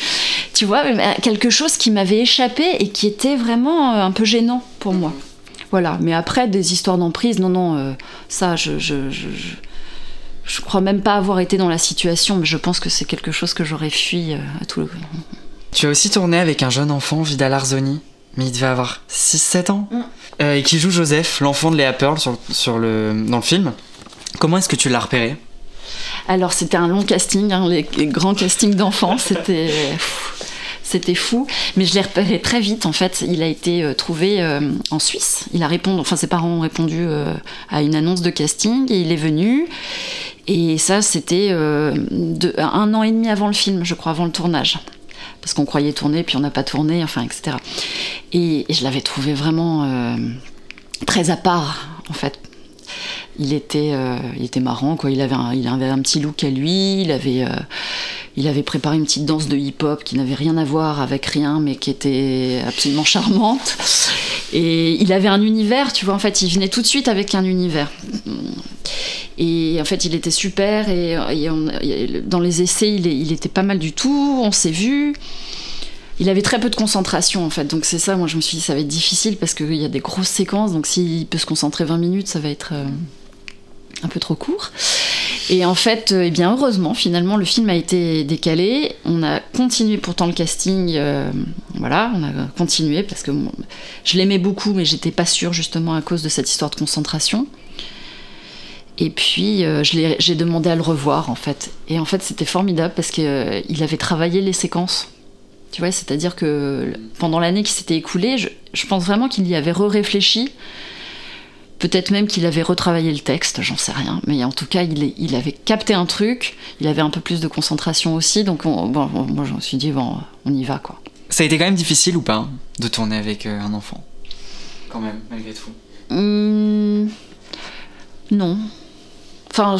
tu vois, quelque chose qui m'avait échappé et qui était vraiment euh, un peu gênant pour moi. Voilà, mais après, des histoires d'emprise, non, non, euh, ça, je, je, je, je, crois même pas avoir été dans la situation, mais je pense que c'est quelque chose que j'aurais fui euh, à tout le. Tu as aussi tourné avec un jeune enfant, Vidal Arzoni, mais il devait avoir 6-7 ans, mm. et qui joue Joseph, l'enfant de Léa Pearl sur, sur le, dans le film. Comment est-ce que tu l'as repéré? Alors c'était un long casting, hein, les, grands castings d'enfants, c'était c'était fou. Mais je l'ai repéré très vite. En fait, il a été euh, trouvé euh, en Suisse. Il a répondu, enfin ses parents ont répondu euh, à une annonce de casting et il est venu. Et ça, c'était un an et demi avant le film, je crois, avant le tournage. Parce qu'on croyait tourner, puis on n'a pas tourné, enfin, etc. Et, et je l'avais trouvé vraiment très à part, en fait, il était, euh, il était marrant, quoi. Il avait, un, il avait un petit look à lui, il avait, euh, il avait préparé une petite danse de hip-hop qui n'avait rien à voir avec rien, mais qui était absolument charmante. Et il avait un univers, tu vois, en fait, il venait tout de suite avec un univers. Et en fait, il était super, et, dans les essais, il, il, était pas mal du tout, on s'est vu. Il avait très peu de concentration en fait, donc c'est ça, moi je me suis dit ça va être difficile parce qu'il y a des grosses séquences, donc s'il peut se concentrer 20 minutes, ça va être... Euh, un peu trop court. Et en fait, euh, eh bien heureusement, finalement, le film a été décalé. On a continué pourtant le casting. Euh, voilà, on a continué parce que je l'aimais beaucoup, mais j'étais pas sûre justement à cause de cette histoire de concentration. Et puis, euh, j'ai demandé à le revoir en fait. Et en fait, c'était formidable parce qu'il avait travaillé les séquences. Tu vois, c'est-à-dire que pendant l'année qui s'était écoulée, je, je, pense vraiment qu'il y avait re-réfléchi Peut-être même qu'il avait retravaillé le texte, j'en sais rien. Mais en tout cas, il, avait capté un truc, il avait un peu plus de concentration aussi. Donc, bon, moi, je me suis dit, bon, on y va, quoi. Ça a été quand même difficile ou pas hein, de tourner avec euh, un enfant? Quand même, malgré tout. Hum, non. Enfin,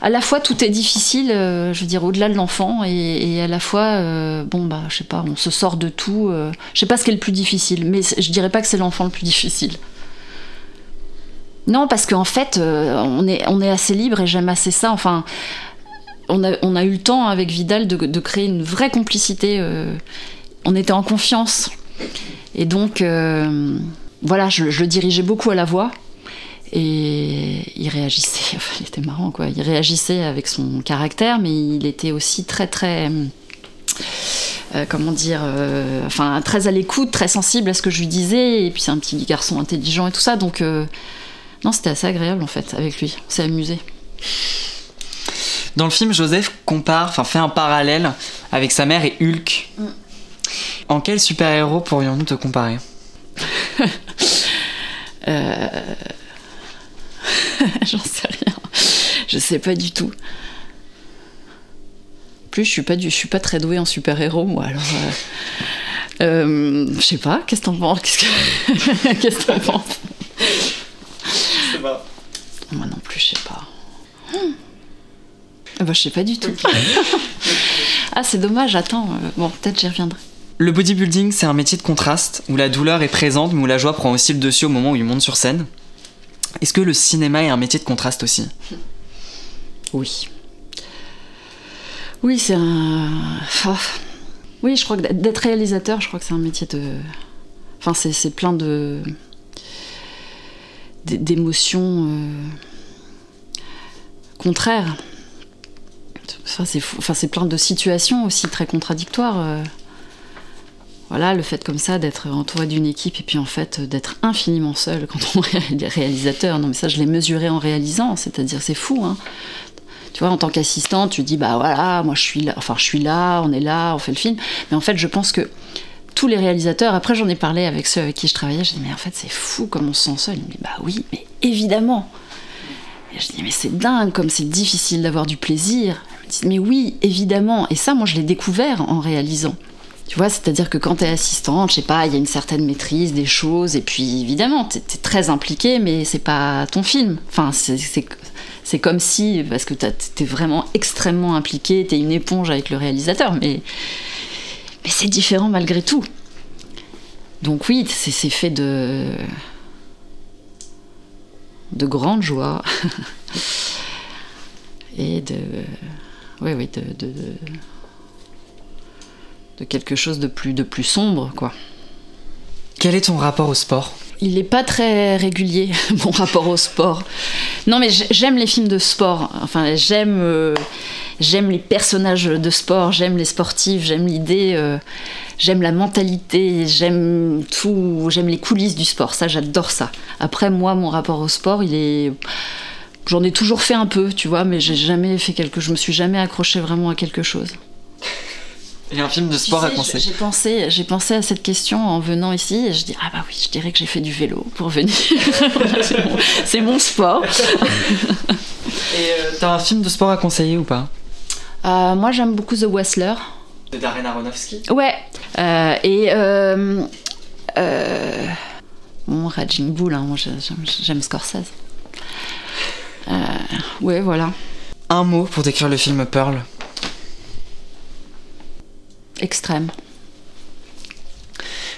à la fois, tout est difficile, euh, je veux dire, au-delà de l'enfant, et, à la fois, euh, bon, bah, je sais pas, on se sort de tout. je sais pas ce qui est le plus difficile, mais je dirais pas que c'est l'enfant le plus difficile. Non, parce qu'en fait, euh, on, est, on est assez libre et j'aime assez ça. Enfin, on a, on a eu le temps avec Vidal de, créer une vraie complicité. Euh, on était en confiance. Et donc, euh, voilà, je, le dirigeais beaucoup à la voix. Et réagissait, enfin, il était marrant quoi, il réagissait avec son caractère, mais il était aussi très très. comment dire, enfin très à l'écoute, très sensible à ce que je lui disais, et puis c'est un petit garçon intelligent et tout ça, donc non, c'était assez agréable en fait avec lui. On s'est amusé. Dans le film, Joseph compare, enfin fait un parallèle avec sa mère et Hulk. Mm. En quel super-héros pourrions-nous te comparer? Euh... J'en sais rien. Je sais pas du tout. Plus, je suis pas, du... je suis pas très douée en super-héros, moi, alors. Euh... euh je sais pas, qu'est-ce que t'en penses? Qu'est-ce que qu'est-ce que t'en penses? Je sais pas. Moi non plus, je sais pas. Hmm. Bah, je sais pas du tout. ah, c'est dommage, attends. Euh, bon, peut-être j'y reviendrai. Le bodybuilding, c'est un métier de contraste, où la douleur est présente, mais où la joie prend aussi le dessus au moment où il monte sur scène. Est-ce que le cinéma est un métier de contraste aussi? Oui. Oui, c'est un. Oh. Oui, je crois que d'être réalisateur, je crois que c'est un métier de. Enfin, c'est plein de. d'émotions euh, contraires. Enfin, c'est plein de situations aussi très contradictoires. Euh. Voilà, le fait comme ça d'être entouré d'une équipe et puis en fait d'être infiniment seul quand on est réalisateur. Non, mais ça, je l'ai mesuré en réalisant, c'est-à-dire c'est fou. Hein. Tu vois, en tant qu'assistant, tu dis bah voilà, moi je suis là, enfin je suis là, on est là, on fait le film. Mais en fait, je pense que tous les réalisateurs, après j'en ai parlé avec ceux avec qui je travaillait, je dis mais en fait c'est fou comme on se sent seul. Il me dit bah oui, mais évidemment. Et je dis mais c'est dingue comme c'est difficile d'avoir du plaisir. Elle me dit mais oui, évidemment. Et ça, moi je l'ai découvert en réalisant. Tu vois, c'est-à-dire que quand tu es assistante, je sais pas, il y a une certaine maîtrise des choses, et puis évidemment, tu es, très impliqué, mais c'est pas ton film. Enfin, c'est comme si, parce que tu es vraiment extrêmement impliqué, tu es une éponge avec le réalisateur, mais, mais c'est différent malgré tout. Donc oui, c'est fait de de grande joie et de oui oui de, quelque chose de plus, de plus sombre, quoi. Quel est ton rapport au sport? Il n'est pas très régulier, mon rapport au sport. Non, mais j'aime les films de sport. Enfin, j'aime euh, j'aime les personnages de sport, j'aime les sportifs, j'aime l'idée, euh, j'aime la mentalité, j'aime tout, j'aime les coulisses du sport. Ça, j'adore ça. Après, moi, mon rapport au sport, il est. J'en ai toujours fait un peu, tu vois, mais j'ai jamais fait quelque. Je me suis jamais accroché vraiment à quelque chose. Il y a un film de sport à conseiller. J'ai pensé, j'ai pensé à cette question en venant ici et je dis ah bah oui, je dirais que j'ai fait du vélo pour venir. c'est mon, sport. et euh, t'as un film de sport à conseiller ou pas? Euh, Moi j'aime beaucoup The Wrestler. De Darren Aronofsky? Ouais. Euh, et bon Raging Bull, hein, j'aime Scorsese. ouais voilà. Un mot pour décrire le film Pearl? Extrême.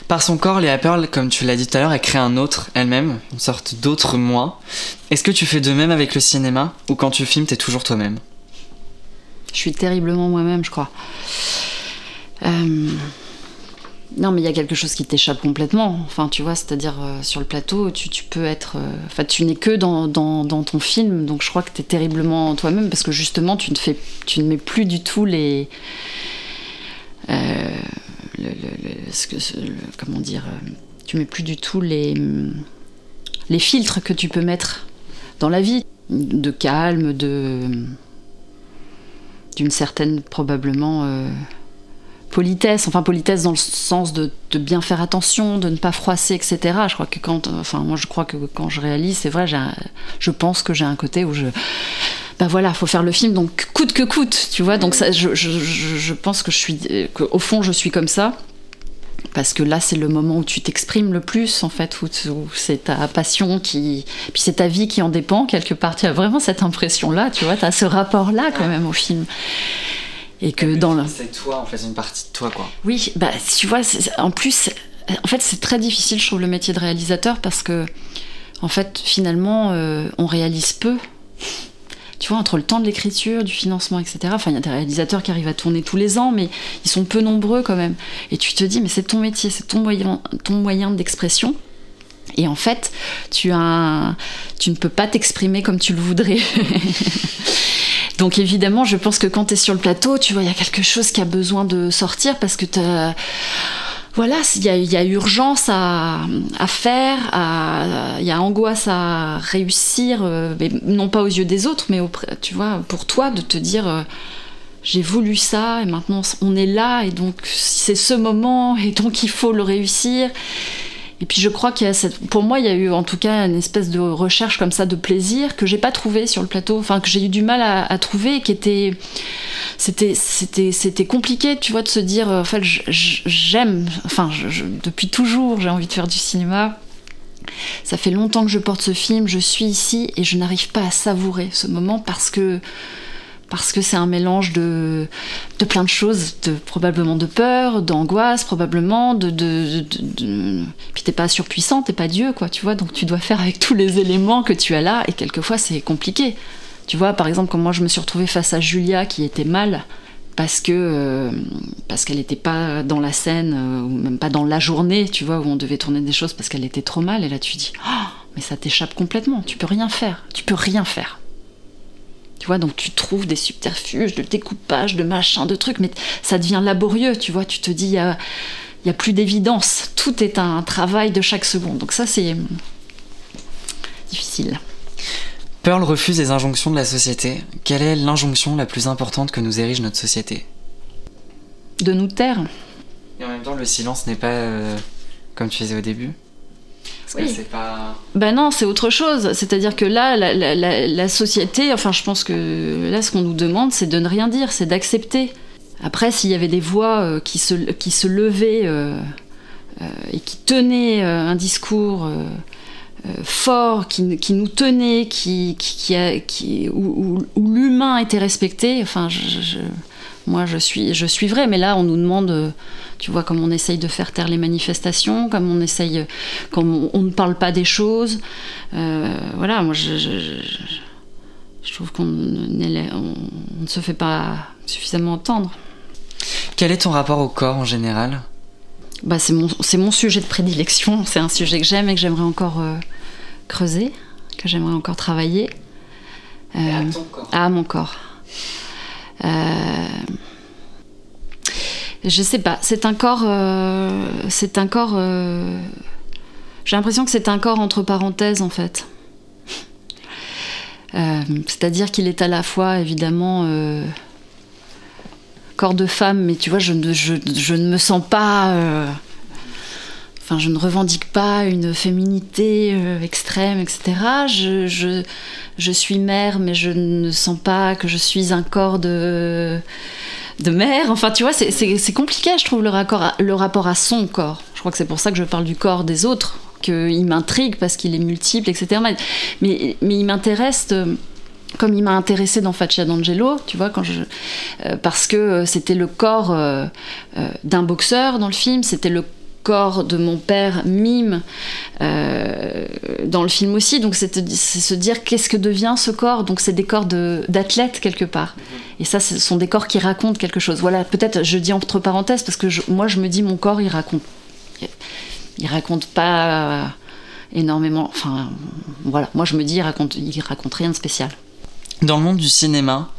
Par son corps, Léa Pearl, comme tu l'as dit tout à l'heure, elle crée un autre elle-même, une sorte d'autre moi. Est-ce que tu fais de même avec le cinéma ou quand tu filmes, t'es toujours toi-même? Je suis terriblement moi-même, je crois. Euh, non, mais il y a quelque chose qui t'échappe complètement. Enfin, tu vois, c'est-à-dire euh, sur le plateau, tu, peux être. Euh, enfin, tu n'es que dans, dans, ton film, donc je crois que t'es terriblement toi-même parce que justement, tu ne, fais, tu ne mets plus du tout les euh, comment dire, euh, tu mets plus du tout les, les filtres que tu peux mettre dans la vie, de calme, de d'une certaine probablement euh, politesse, enfin politesse dans le sens de, bien faire attention, de ne pas froisser, etc. Je crois que quand, enfin moi je crois que quand je réalise, c'est vrai, je pense que j'ai un côté où je bah voilà, faut faire le film, donc coûte que coûte, tu vois. Donc ça, je, je, je, pense que je suis, au fond, je suis comme ça. Parce que là, c'est le moment où tu t'exprimes le plus, en fait, où, c'est ta passion qui. Puis c'est ta vie qui en dépend, quelque part. Tu as vraiment cette impression-là, tu vois, tu as ce rapport-là, quand même, au film. Et que dans le. C'est toi, en fait, une partie de toi, quoi. Oui, bah, tu vois, en plus, en fait, c'est très difficile, je trouve, le métier de réalisateur, parce que, en fait, finalement, euh, on réalise peu tu vois, entre le temps de l'écriture, du financement, etc. Enfin, il y a des réalisateurs qui arrivent à tourner tous les ans, mais ils sont peu nombreux quand même. Et tu te dis, mais c'est ton métier, c'est ton moyen, ton moyen d'expression. Et en fait, tu, as tu ne peux pas t'exprimer comme tu le voudrais. Donc évidemment, je pense que quand tu es sur le plateau, tu vois, il y a quelque chose qui a besoin de sortir parce que tu voilà, il y, a urgence à, faire, il y a angoisse à réussir, euh, mais non pas aux yeux des autres, mais tu vois, pour toi de te dire euh, j'ai voulu ça et maintenant on est là et donc c'est ce moment et donc il faut le réussir. Et puis je crois qu'il y a cette, pour moi, il y a eu en tout cas une espèce de recherche comme ça de plaisir que j'ai pas trouvé sur le plateau, enfin que j'ai eu du mal à, trouver, qui était, c'était, c'était, c'était compliqué, tu vois, de se dire, en fait, j'aime, enfin, depuis toujours, j'ai envie de faire du cinéma. Ça fait longtemps que je porte ce film, je suis ici et je n'arrive pas à savourer ce moment parce que parce que c'est un mélange de, de plein de choses, de, probablement de peur, d'angoisse, probablement de, de, de, Puis t'es pas surpuissant, t'es pas Dieu, quoi, tu vois, donc tu dois faire avec tous les éléments que tu as là, et quelquefois c'est compliqué. Tu vois, par exemple, quand moi je me suis retrouvée face à Julia qui était mal, parce que euh, parce qu'elle n'était pas dans la scène euh, ou même pas dans la journée, tu vois, où on devait tourner des choses parce qu'elle était trop mal. Et là, tu dis, oh, mais ça t'échappe complètement. Tu peux rien faire. Tu peux rien faire. Tu vois, donc tu trouves des subterfuges de découpage, de machin, de trucs, mais ça devient laborieux, tu vois. Tu te dis, il y a, y a, plus d'évidence. Tout est un travail de chaque seconde. Donc ça, c'est difficile. Pearl refuse les injonctions de la société. Quelle est l'injonction la plus importante que nous érige notre société? De nous taire. Et en même temps, le silence n'est pas euh, comme tu faisais au début oui. Ben non, c'est autre chose. C'est-à-dire que là, la, société, enfin, je pense que là, ce qu'on nous demande, c'est de ne rien dire, c'est d'accepter. Après, s'il y avait des voix euh, qui, se, qui se levaient euh, euh, et qui tenaient un discours fort, qui, qui, nous tenait, qui, qui, qui où, l'humain était respecté, enfin, je, moi, je, suis, je suivrai. Mais là, on nous demande tu vois, comme on essaye de faire taire les manifestations, comme on essaye, comme on, ne parle pas des choses. Euh, voilà, moi, je, je, trouve qu'on ne se fait pas suffisamment entendre. Quel est ton rapport au corps en général? Bah, c'est mon, mon, sujet de prédilection. C'est un sujet que j'aime et que j'aimerais encore euh, creuser, que j'aimerais encore travailler. Euh, à ton corps. À mon corps. Euh, je sais pas, c'est un corps. Euh, c'est un corps. Euh, j'ai l'impression que c'est un corps entre parenthèses en fait. Euh, c'est-à-dire qu'il est à la fois évidemment corps de femme, mais tu vois, je, je, je ne me sens pas. Enfin, je ne revendique pas une féminité extrême, etc. Je, je, je suis mère, mais je ne sens pas que je suis un corps de de mère. Enfin, tu vois, c'est compliqué, je trouve, le, le rapport à son corps. Je crois que c'est pour ça que je parle du corps des autres, qu'il m'intrigue parce qu'il est multiple, etc. Mais, mais il m'intéresse. Euh, comme il m'a intéressé dans Faccia d'Angelo, tu vois, quand je, euh, parce que euh, c'était le corps d'un boxeur dans le film, c'était le corps de mon père mime euh, dans le film aussi. Donc c'est se dire qu'est-ce que devient ce corps. Donc c'est des corps d'athlètes quelque part. Et ça, ce sont des corps qui racontent quelque chose. Voilà, peut-être je dis entre parenthèses parce que moi je me dis mon corps il raconte, il raconte pas énormément. Enfin voilà, moi je me dis il raconte, il raconte rien de spécial. Dans le monde du cinéma,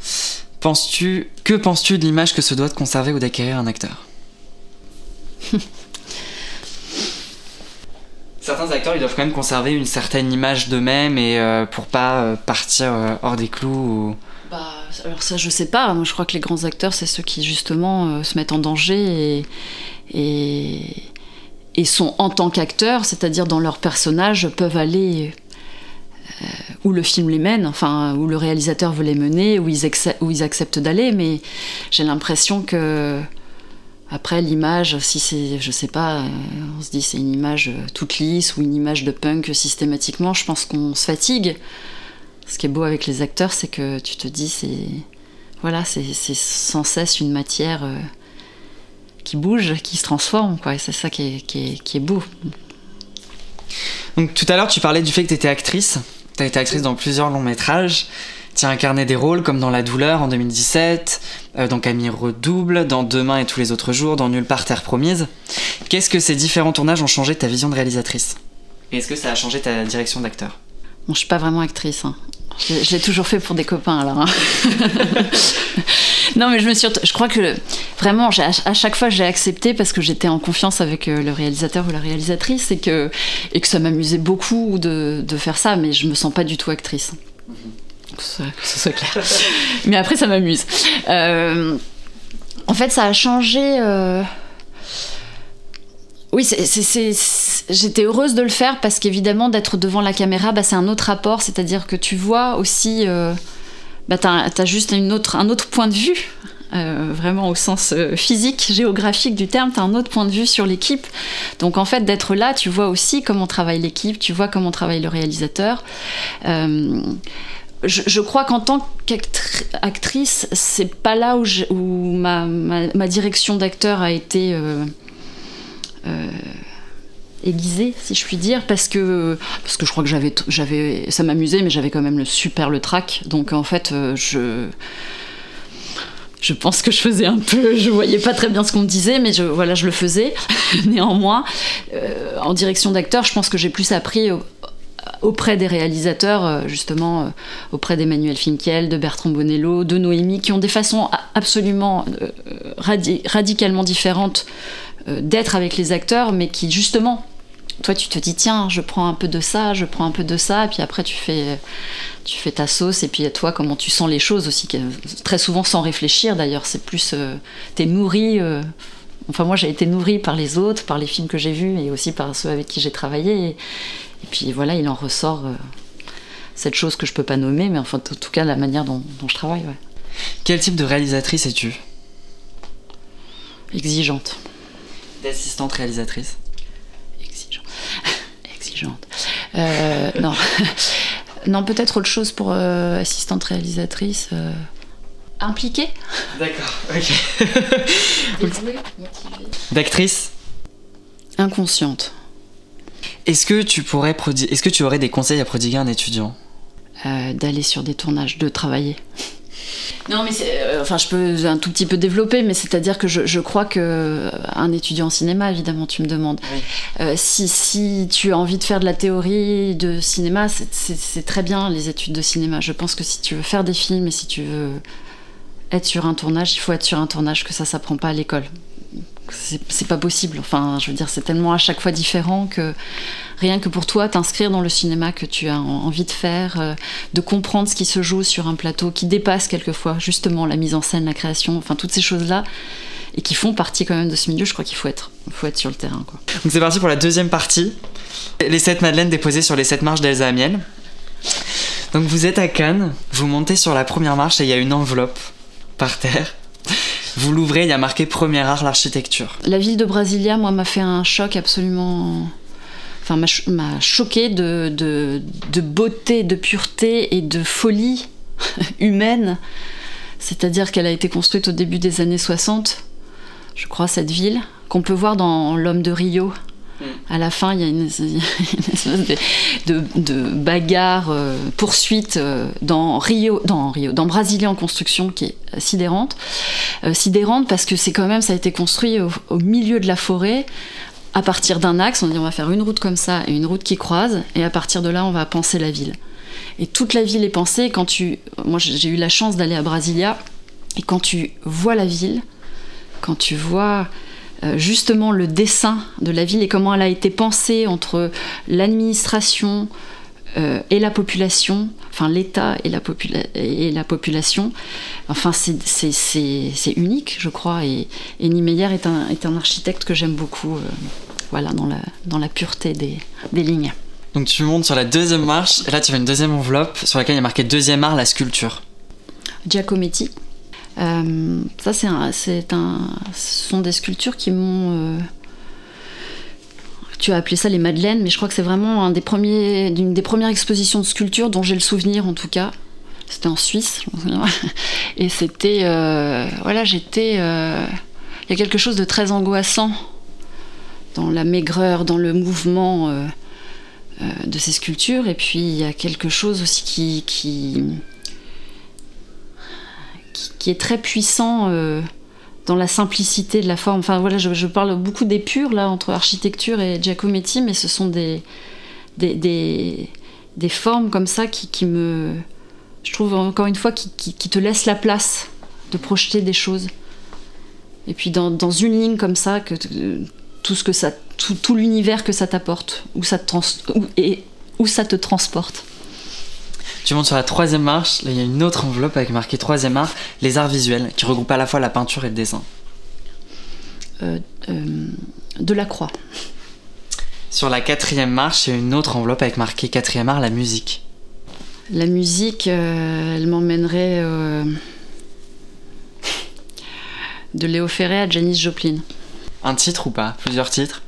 penses-tu que penses-tu de l'image que se doit de conserver ou d'acquérir un acteur? certains acteurs ils doivent quand même conserver une certaine image d'eux-mêmes et euh, pour pas euh, partir euh, hors des clous ou... bah, alors ça je sais pas. Moi je crois que les grands acteurs c'est ceux qui justement se mettent en danger et, sont en tant qu'acteurs c'est-à-dire dans leur personnage peuvent aller où le film les mène, enfin où le réalisateur veut les mener, où ils acceptent d'aller, mais j'ai l'impression que après, l'image, si c'est, je sais pas, euh, on se dit c'est une image euh, toute lisse ou une image de punk systématiquement, je pense qu'on se fatigue. Ce qui est beau avec les acteurs, c'est que tu te dis, c'est. Voilà, c'est sans cesse une matière euh, qui bouge, qui se transforme, quoi. Et c'est ça qui est, qui, est, beau. Donc, tout à l'heure, tu parlais du fait que tu étais actrice. Tu as été actrice dans plusieurs longs métrages. Tu as incarné des rôles comme dans La douleur en 2017, euh, dans Camille Redouble, dans Demain et tous les autres jours, dans Nulle part Terre promise. Qu'est-ce que ces différents tournages ont changé ta vision de réalisatrice? Et est-ce que ça a changé ta direction d'acteur? Bon, je suis pas vraiment actrice. Hein. Je, l'ai toujours fait pour des copains alors. Hein. non, mais je me suis, je crois que vraiment, à chaque fois, j'ai accepté parce que j'étais en confiance avec euh, le réalisateur ou la réalisatrice et que et que ça m'amusait beaucoup de, de, faire ça, mais je me sens pas du tout actrice. Mhm ce soit clair. Mais après, ça m'amuse. Euh, en fait, ça a changé. Euh, oui, j'étais heureuse de le faire parce qu'évidemment, d'être devant la caméra, bah, c'est un autre rapport. C'est-à-dire que tu vois aussi. Euh, bah, tu as, juste une autre, un autre point de vue. Euh, vraiment au sens euh, physique, géographique du terme, tu as un autre point de vue sur l'équipe. Donc en fait, d'être là, tu vois aussi comment travaille l'équipe, tu vois comment travaille le réalisateur. Je, crois qu'en tant qu'actrice, c'est pas là où, où ma, direction d'acteur a été aiguisée, si je puis dire, parce que, parce que je crois que j'avais, j'avais, ça m'amusait, mais j'avais quand même le super le track. Donc en fait, euh, je, je pense que je faisais un peu, je voyais pas très bien ce qu'on me disait, mais je, voilà, je le faisais. Néanmoins, euh, en direction d'acteur, je pense que j'ai plus appris auprès des réalisateurs, euh, justement, auprès d'Emmanuel Finkiel, de Bertrand Bonello, de Noémie, qui ont des façons absolument radicalement différentes d'être avec les acteurs, mais qui justement toi tu te dis tiens je prends un peu de ça je prends un peu de ça puis après tu fais ta sauce et puis toi comment tu sens les choses aussi très souvent sans réfléchir d'ailleurs c'est plus euh, t'es nourri euh, enfin moi j'ai été nourri par les autres par les films que j'ai vus et aussi par ceux avec qui j'ai travaillé et, puis voilà il en ressort euh, cette chose que je peux pas nommer mais enfin en tout cas la manière dont, je travaille ouais. quel type de réalisatrice es-tu? Exigeante d'assistante réalisatrice Euh, non. non, peut-être autre chose pour euh, assistante réalisatrice. Euh, impliquée? D'accord, ok. D'actrice? Inconsciente. Est-ce que tu pourrais Est-ce que tu aurais des conseils à prodiguer à un étudiant? D'aller sur des tournages, de travailler. Non, mais euh, enfin, je peux un tout petit peu développer, mais c'est-à-dire que je, crois que euh, un étudiant en cinéma, évidemment, tu me demandes, euh, si, si, tu as envie de faire de la théorie de cinéma, c'est très bien les études de cinéma. Je pense que si tu veux faire des films et si tu veux être sur un tournage, il faut être sur un tournage que ça s'apprend pas à l'école c'est pas possible. Enfin, je veux dire, c'est tellement à chaque fois différent que rien que pour toi, t'inscrire dans le cinéma que tu as envie de faire, euh, de comprendre ce qui se joue sur un plateau, qui dépasse quelquefois justement la mise en scène, la création, enfin toutes ces choses-là, et qui font partie quand même de ce milieu, je crois qu'il faut être, faut être sur le terrain. Quoi. Donc c'est parti pour la deuxième partie. Les sept madeleines déposées sur les sept marches d'Elsa Amiel. Donc vous êtes à Cannes, vous montez sur la première marche et il y a une enveloppe par terre vous l'ouvrez, il y a marqué premier art, l'architecture. La ville de Brasilia, moi, m'a fait un choc absolument. Enfin, m'a choqué de, beauté, de pureté et de folie humaine. C'est-à-dire qu'elle a été construite au début des années 60, je crois, cette ville, qu'on peut voir dans L'homme de Rio. À la fin, il y a une, espèce de, bagarre, euh, poursuite euh, dans Rio, dans Rio, dans Brasilia en construction qui est sidérante. Euh, sidérante parce que c'est quand même, ça a été construit au, milieu de la forêt, à partir d'un axe. On dit on va faire une route comme ça et une route qui croise, et à partir de là, on va penser la ville. Et toute la ville est pensée. Quand tu, moi, j'ai eu la chance d'aller à Brasilia, et quand tu vois la ville, quand tu vois justement le dessin de la ville et comment elle a été pensée entre l'administration euh, et la population, enfin l'État et, la et la population. Enfin, c'est unique, je crois, et, et Niemeyer est un, est un architecte que j'aime beaucoup, euh, voilà, dans la, dans la pureté des, des lignes. Donc tu montes sur la deuxième marche, et là tu as une deuxième enveloppe sur laquelle il y a marqué deuxième art, la sculpture. Giacometti. Euh, ça, c'est un, un, ce sont des sculptures qui m'ont. Euh, tu as appelé ça les Madeleines, mais je crois que c'est vraiment un des premiers, d'une des premières expositions de sculptures dont j'ai le souvenir en tout cas. C'était en Suisse, et c'était, euh, voilà, j'étais. Il y a quelque chose de très angoissant dans la maigreur, dans le mouvement de ces sculptures, et puis il y a quelque chose aussi qui qui, est très puissant euh, dans la simplicité de la forme. Enfin voilà, je, parle beaucoup des purs là entre architecture et Giacometti, mais ce sont des, des, des, formes comme ça qui, qui, me. Je trouve encore une fois qui, qui, te laissent la place de projeter des choses. Et puis dans, dans une ligne comme ça, que tout ce que ça, tout, tout l'univers que ça t'apporte, où ça te trans, et où ça te transporte. Tu montes sur la troisième marche, là il y a une autre enveloppe avec marqué troisième art, les arts visuels, qui regroupent à la fois la peinture et le dessin. Euh, euh, de la croix. Sur la quatrième marche, il y a une autre enveloppe avec marqué quatrième art, la musique. La musique, euh, elle m'emmènerait de Léo Ferré à Janis Joplin. Un titre ou pas? Plusieurs titres?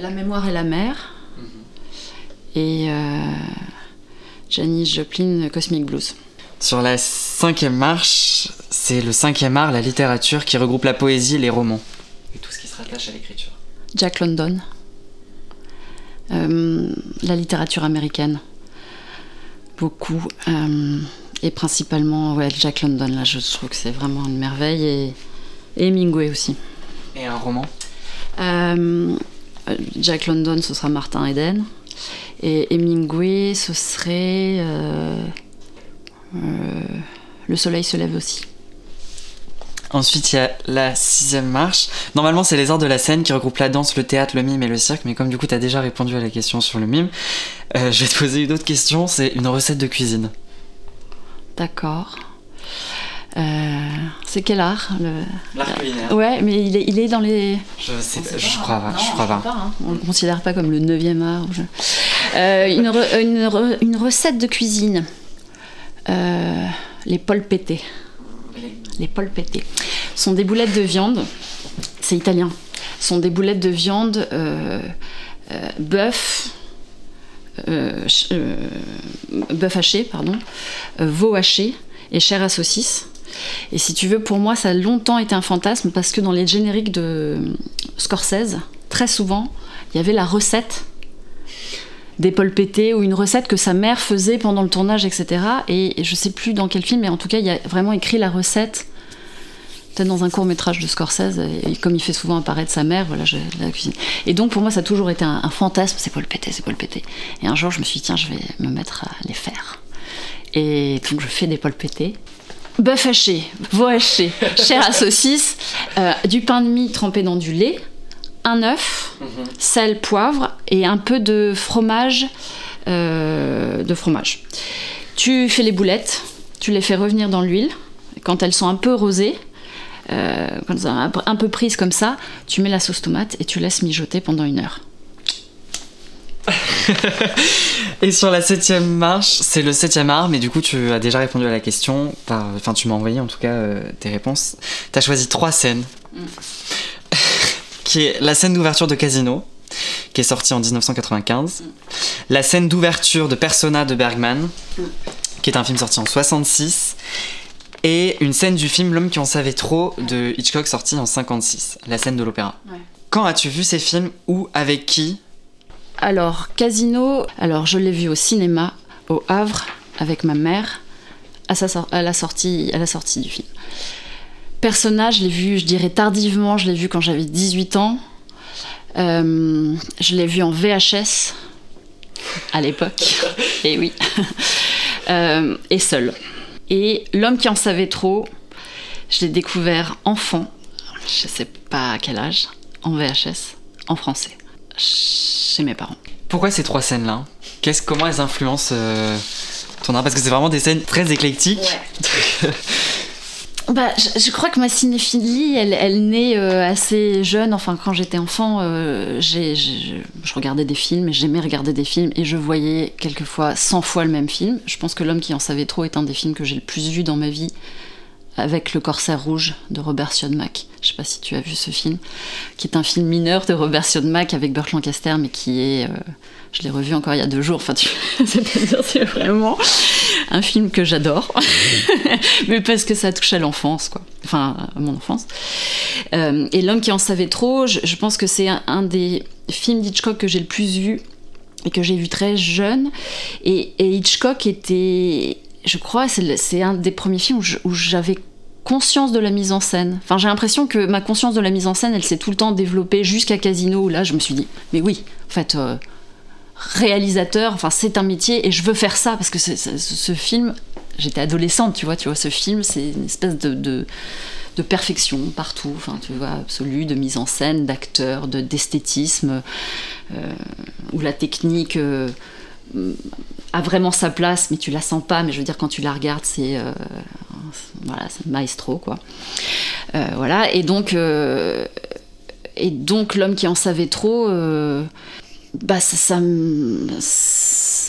La mémoire et la mer. Et euh, Janis Joplin, Cosmic Blues. Sur la cinquième marche, c'est le cinquième art, la littérature, qui regroupe la poésie et les romans. Et tout ce qui se rattache à l'écriture. Jack London. Euh, la littérature américaine. Beaucoup. Euh, et principalement, ouais, Jack London, là, je trouve que c'est vraiment une merveille. Et, et Hemingway aussi. Et un roman? Euh, Jack London, ce sera Martin Eden. Et Hemingway, ce serait. euh, euh, le soleil se lève aussi. Ensuite, il y a la sixième marche. Normalement, c'est les arts de la scène qui regroupent la danse, le théâtre, le mime et le cirque. Mais comme du coup, tu as déjà répondu à la question sur le mime, euh, je vais te poser une autre question. C'est une recette de cuisine. D'accord. Euh, c'est quel art le... L'art culinaire. Ouais, mais il est, il est dans les. Je sais, On sait je pas, crois pas. Non, je crois pas. hein. On le considère pas comme le 9e art. Euh, une, re- une re- une recette de cuisine. Euh, les polpettés. Les polpettés sont des boulettes de viande. C'est italien. sont des boulettes de viande euh, euh, bœuf. euh, euh, bœuf haché, pardon, euh, veau haché et chair à saucisse. Et si tu veux, pour moi, ça a longtemps été un fantasme parce que dans les génériques de Scorsese, très souvent, il y avait la recette des polpettés ou une recette que sa mère faisait pendant le tournage, etc. Et, je sais plus dans quel film, mais en tout cas, il y a vraiment écrit la recette. Peut-être dans un court métrage de Scorsese, et comme il fait souvent apparaître sa mère, voilà, je, la cuisine. Et donc pour moi, ça a toujours été un, fantasme, c'est polpetté, c'est polpetté. Et un jour, je me suis dit, tiens, je vais me mettre à les faire. Et donc je fais des polpettés. Bœuf haché, veau haché, chair à saucisse, euh, du pain de mie trempé dans du lait, un œuf, sel, poivre et un peu de fromage. euh, de fromage. Tu fais les boulettes, tu les fais revenir dans l'huile. Quand elles sont un peu rosées, euh, quand elles sont un peu prises comme ça, tu mets la sauce tomate et tu laisses mijoter pendant une heure. Et sur la septième marche, c'est le septième art, mais du coup, tu as déjà répondu à la question. par- Enfin, tu m'as envoyé en tout cas euh, tes réponses. Tu as choisi trois scènes. qui est la scène d'ouverture de Casino, qui est sortie en 1995. La scène d'ouverture de Persona de Bergman, qui est un film sorti en 66. Et une scène du film L'homme qui en savait trop de Hitchcock sorti en 56, la scène de l'opéra. Ouais. Quand as-tu vu ces films ou avec qui Alors, Casino, alors je l'ai vu au cinéma, au Havre, avec ma mère, à, sa sor- à la, sortie, à la sortie du film. Personnage, je l'ai vu, je dirais tardivement, je l'ai vu quand j'avais 18 ans. Euh, je l'ai vu en VHS à l'époque. Et oui. Euh, et seul. Et L'homme qui en savait trop, je l'ai découvert enfant, je sais pas à quel âge, en VHS, en français, chez mes parents. Pourquoi ces trois scènes-là? Qu'est-ce, Comment elles influencent euh, ton art? Parce que c'est vraiment des scènes très éclectiques. Bah, je, je crois que ma cinéphilie, elle, elle naît euh, assez jeune. Enfin, quand j'étais enfant, euh, j'ai- j'ai- je regardais des films, et j'aimais regarder des films, et je voyais quelquefois 100 fois le même film. Je pense que L'homme qui en savait trop est un des films que j'ai le plus vu dans ma vie, avec Le Corsaire Rouge de Robert Siodmak. Je sais pas si tu as vu ce film, qui est un film mineur de Robert Siodmak avec Burt Lancaster, mais qui est. euh, je l'ai revu encore il y a deux jours. Enfin, tu... c'est-à-dire, c'est vraiment un film que j'adore, mais parce que ça touche à l'enfance, quoi. Enfin, à mon enfance. Euh, et L'homme qui en savait trop, je, pense que c'est un, des films d'Hitchcock que j'ai le plus vu et que j'ai vu très jeune. Et Hitchcock était, je crois, c'est un des premiers films où j'avais conscience de la mise en scène. Enfin, j'ai l'impression que ma conscience de la mise en scène, elle s'est tout le temps développée jusqu'à Casino, où là, je me suis dit, mais oui, en fait, euh, réalisateur, enfin, c'est un métier et je veux faire ça parce que ce, film, j'étais adolescente, tu vois, tu vois, ce film, c'est une espèce de, de, de perfection partout, enfin, tu vois, absolue, de mise en scène, d'acteur, de d'esthétisme, euh, où la technique. euh, a vraiment sa place, mais tu la sens pas. Mais je veux dire, quand tu la regardes, c'est euh, voilà, c'est maestro quoi. Euh, voilà. Et donc, euh, et donc l'homme qui en savait trop, bah ça, ça me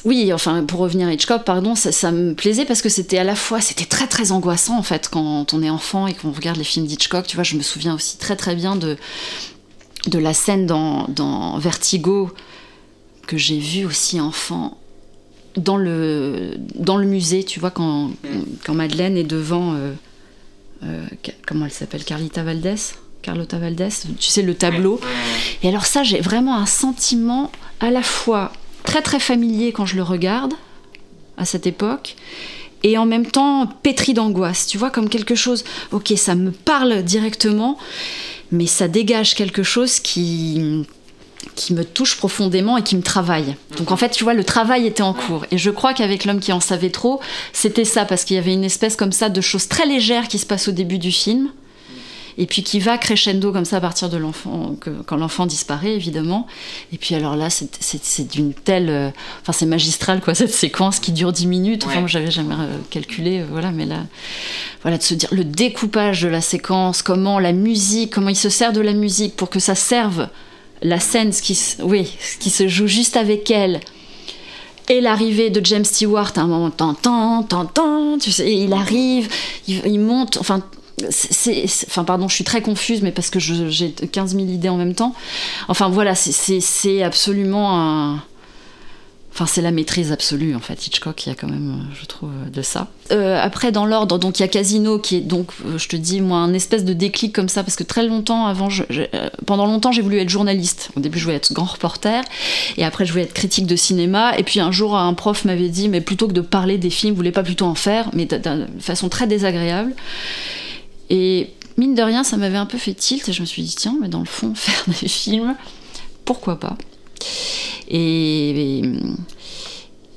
oui, enfin, pour revenir à Hitchcock, pardon, ça, me plaisait parce que c'était à la fois, c'était très très angoissant en fait quand on est enfant et qu'on regarde les films d'Hitchcock. Tu vois, je me souviens aussi très très bien de, de la scène dans, dans Vertigo que j'ai vue aussi enfant dans le, dans le musée, tu vois, quand, quand Madeleine est devant. Euh, euh, comment elle s'appelle Carlita Valdés Carlota Valdés, tu sais, le tableau. Et alors, ça, j'ai vraiment un sentiment à la fois très très familier quand je le regarde à cette époque et en même temps pétri d'angoisse, tu vois, comme quelque chose, ok, ça me parle directement, mais ça dégage quelque chose qui, qui me touche profondément et qui me travaille. Donc en fait, tu vois, le travail était en cours. Et je crois qu'avec l'homme qui en savait trop, c'était ça, parce qu'il y avait une espèce comme ça de choses très légères qui se passent au début du film, et puis qui va crescendo comme ça à partir de l'enfant, quand l'enfant disparaît évidemment. Et puis alors là, c'est d'une telle, euh, enfin c'est magistral quoi cette séquence qui dure 10 minutes. Enfin moi j'avais jamais euh, calculé, euh, voilà, mais là, voilà de se dire le découpage de la séquence, comment la musique, comment il se sert de la musique pour que ça serve la scène, qui, oui, ce qui se joue juste avec elle et l'arrivée de James Stewart à un moment, tant, tant, tu sais, il arrive, il, il monte, enfin, c'est, enfin pardon, je suis très confuse, mais parce que j'ai 15 000 idées en même temps. Enfin voilà, c'est absolument un... Enfin, c'est la maîtrise absolue, en fait. Hitchcock, il y a quand même, euh, je trouve, euh, de ça. Euh, après, dans l'ordre, donc il y a Casino, qui est donc, je te dis, moi, un espèce de déclic comme ça, parce que très longtemps, avant, je, pendant longtemps, j'ai voulu être journaliste. Au début, je voulais être grand reporter, et après, je voulais être critique de cinéma. Et puis un jour, un prof m'avait dit, mais plutôt que de parler des films, vous voulez pas plutôt en faire, mais de façon très désagréable. Et mine de rien, ça m'avait un peu fait tilt et je me suis dit, tiens, mais dans le fond, faire des films, pourquoi pas? Et,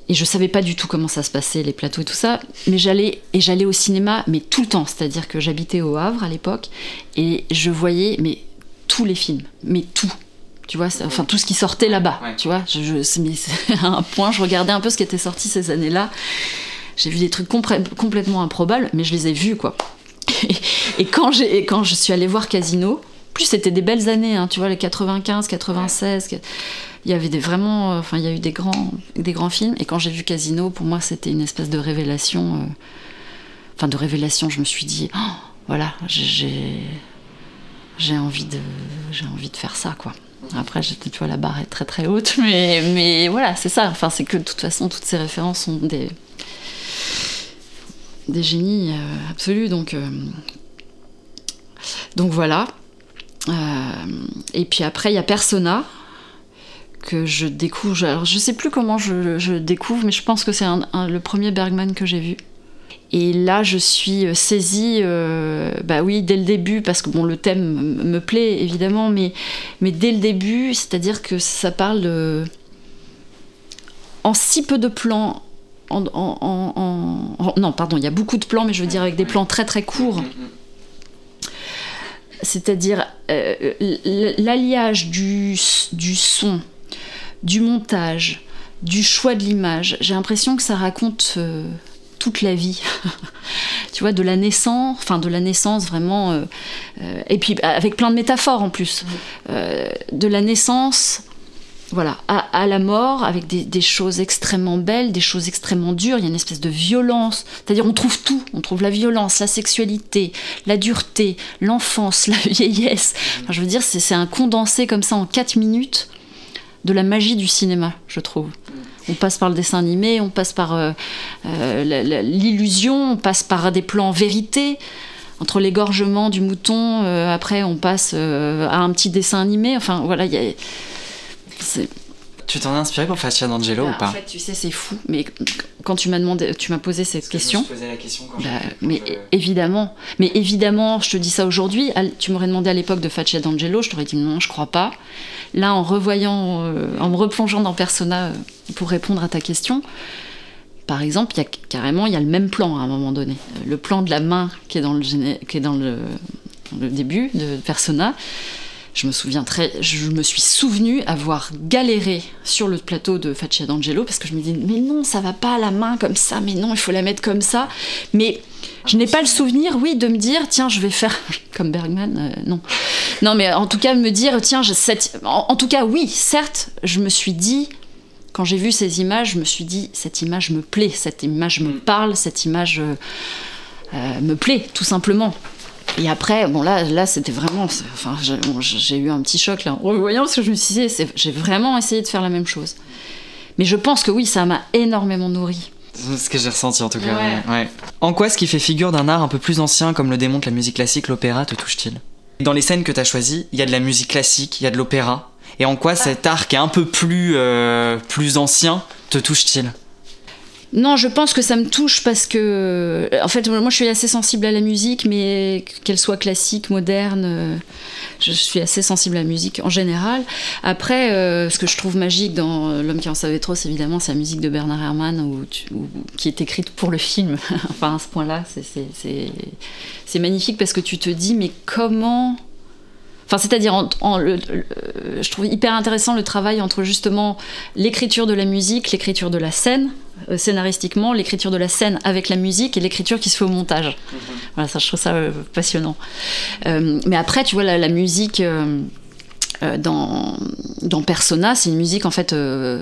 et, je savais pas du tout comment ça se passait, les plateaux et tout ça, mais j'allais et j'allais au cinéma, mais tout le temps, c'est-à-dire que j'habitais au Havre à l'époque et je voyais mais tous les films, mais tout. Tu vois, enfin tout ce qui sortait là-bas, tu vois. Je, à un point, je regardais un peu ce qui était sorti ces années-là. J'ai vu des trucs complètement improbables, mais je les ai vus, quoi. et quand, j'ai, quand je suis allée voir Casino, plus c'était des belles années, hein, tu vois, les 95, 96, il y avait des vraiment, euh, enfin, il y a eu des grands, des grands films. Et quand j'ai vu Casino, pour moi, c'était une espèce de révélation. Euh, enfin, de révélation, je me suis dit, oh, voilà, j'ai, envie de, j'ai envie de faire ça, quoi. Après, tu vois, la barre est très très haute, mais, mais voilà, c'est ça. Enfin, c'est que de toute façon, toutes ces références sont des, des génies euh, absolus. Donc, donc voilà. Et puis après, il y a Persona que je découvre. Alors, je sais plus comment je, découvre, mais je pense que c'est le premier Bergman que j'ai vu. Et là, je suis saisie, bah oui, dès le début, parce que bon, le thème me plaît évidemment, mais, mais dès le début, c'est-à-dire que ça parle en si peu de plans, en, non, pardon, il y a beaucoup de plans, mais je veux dire avec des plans très très courts. C'est-à-dire euh, l'alliage du, du son, du montage, du choix de l'image. J'ai l'impression que ça raconte euh, toute la vie. tu vois, de la naissance, enfin de la naissance vraiment, euh, et puis avec plein de métaphores en plus. de la naissance voilà, à, la mort, avec des, choses extrêmement belles, des choses extrêmement dures. Il y a une espèce de violence. C'est-à-dire, on trouve tout. On trouve la violence, la sexualité, la dureté, l'enfance, la vieillesse. je veux dire, c'est un condensé comme ça en 4 minutes de la magie du cinéma, je trouve. On passe par le dessin animé, on passe par euh, euh, l'illusion, on passe par des plans vérité entre l'égorgement du mouton, euh, après on passe à un petit dessin animé. Enfin voilà, il y a tu t'en as inspiré pour Fascia d'Angelo bah, ou pas En fait, tu sais, c'est fou. Mais quand tu m'as demandé, tu m'as posé cette question. Je me la question quand bah, mais évidemment, mais évidemment, je te dis ça aujourd'hui. Tu m'aurais demandé à l'époque de Faccia d'Angelo, je t'aurais dit non, je crois pas. Là, en revoyant, euh, en me replongeant dans Persona euh, pour répondre à ta question, par exemple, il y a carrément, il y a le même plan à un moment donné. Le plan de la main qui est dans le, qui est dans le, le début de Persona je me souviens très, je me suis souvenu avoir galéré sur le plateau de Faccia d'Angelo parce que je me dis mais non ça va pas la main comme ça, mais non il faut la mettre comme ça, mais je n'ai pas le souvenir, oui, de me dire tiens je vais faire comme Bergman, euh, non, non, mais en tout cas, me dire, tiens, cette... en, tout cas, oui, certes, je me suis dit, quand j'ai vu ces images, je me suis dit, cette image me plaît, cette image me parle, cette image euh, me plaît, tout simplement. Et après, bon là, là c'était vraiment, enfin, j'ai eu un petit choc là en voyant parce que je me suis dit, j'ai vraiment essayé de faire la même chose. Mais je pense que oui, ça m'a énormément nourri. C'est ce que j'ai ressenti en tout cas. Ouais. En quoi ce qui fait figure d'un art un peu plus ancien, comme le démontre la musique classique, l'opéra, te touche-t-il? Dans les scènes que tu as choisies, il y a de la musique classique, il y a de l'opéra. Et en quoi ah. cet art qui est un peu plus, euh, plus ancien te touche-t-il? Non, je pense que ça me touche parce que, en fait, moi je suis assez sensible à la musique, mais qu'elle soit classique, moderne, euh, je suis assez sensible à la musique en général. Après, euh, ce que je trouve magique dans L'homme qui en savait trop, c'est évidemment sa musique de Bernard Herrmann, qui est écrite pour le film. enfin, à ce point-là, c'est magnifique parce que tu te dis, mais comment Enfin, c'est-à-dire, je trouve hyper intéressant le travail entre justement l'écriture de la musique, l'écriture de la scène, scénaristiquement, l'écriture de la scène avec la musique et l'écriture qui se fait au montage. Mhm. Voilà, ça, je trouve ça euh, passionnant. Euh, mais après, tu vois, la, musique. dans, dans Persona, c'est une musique en fait,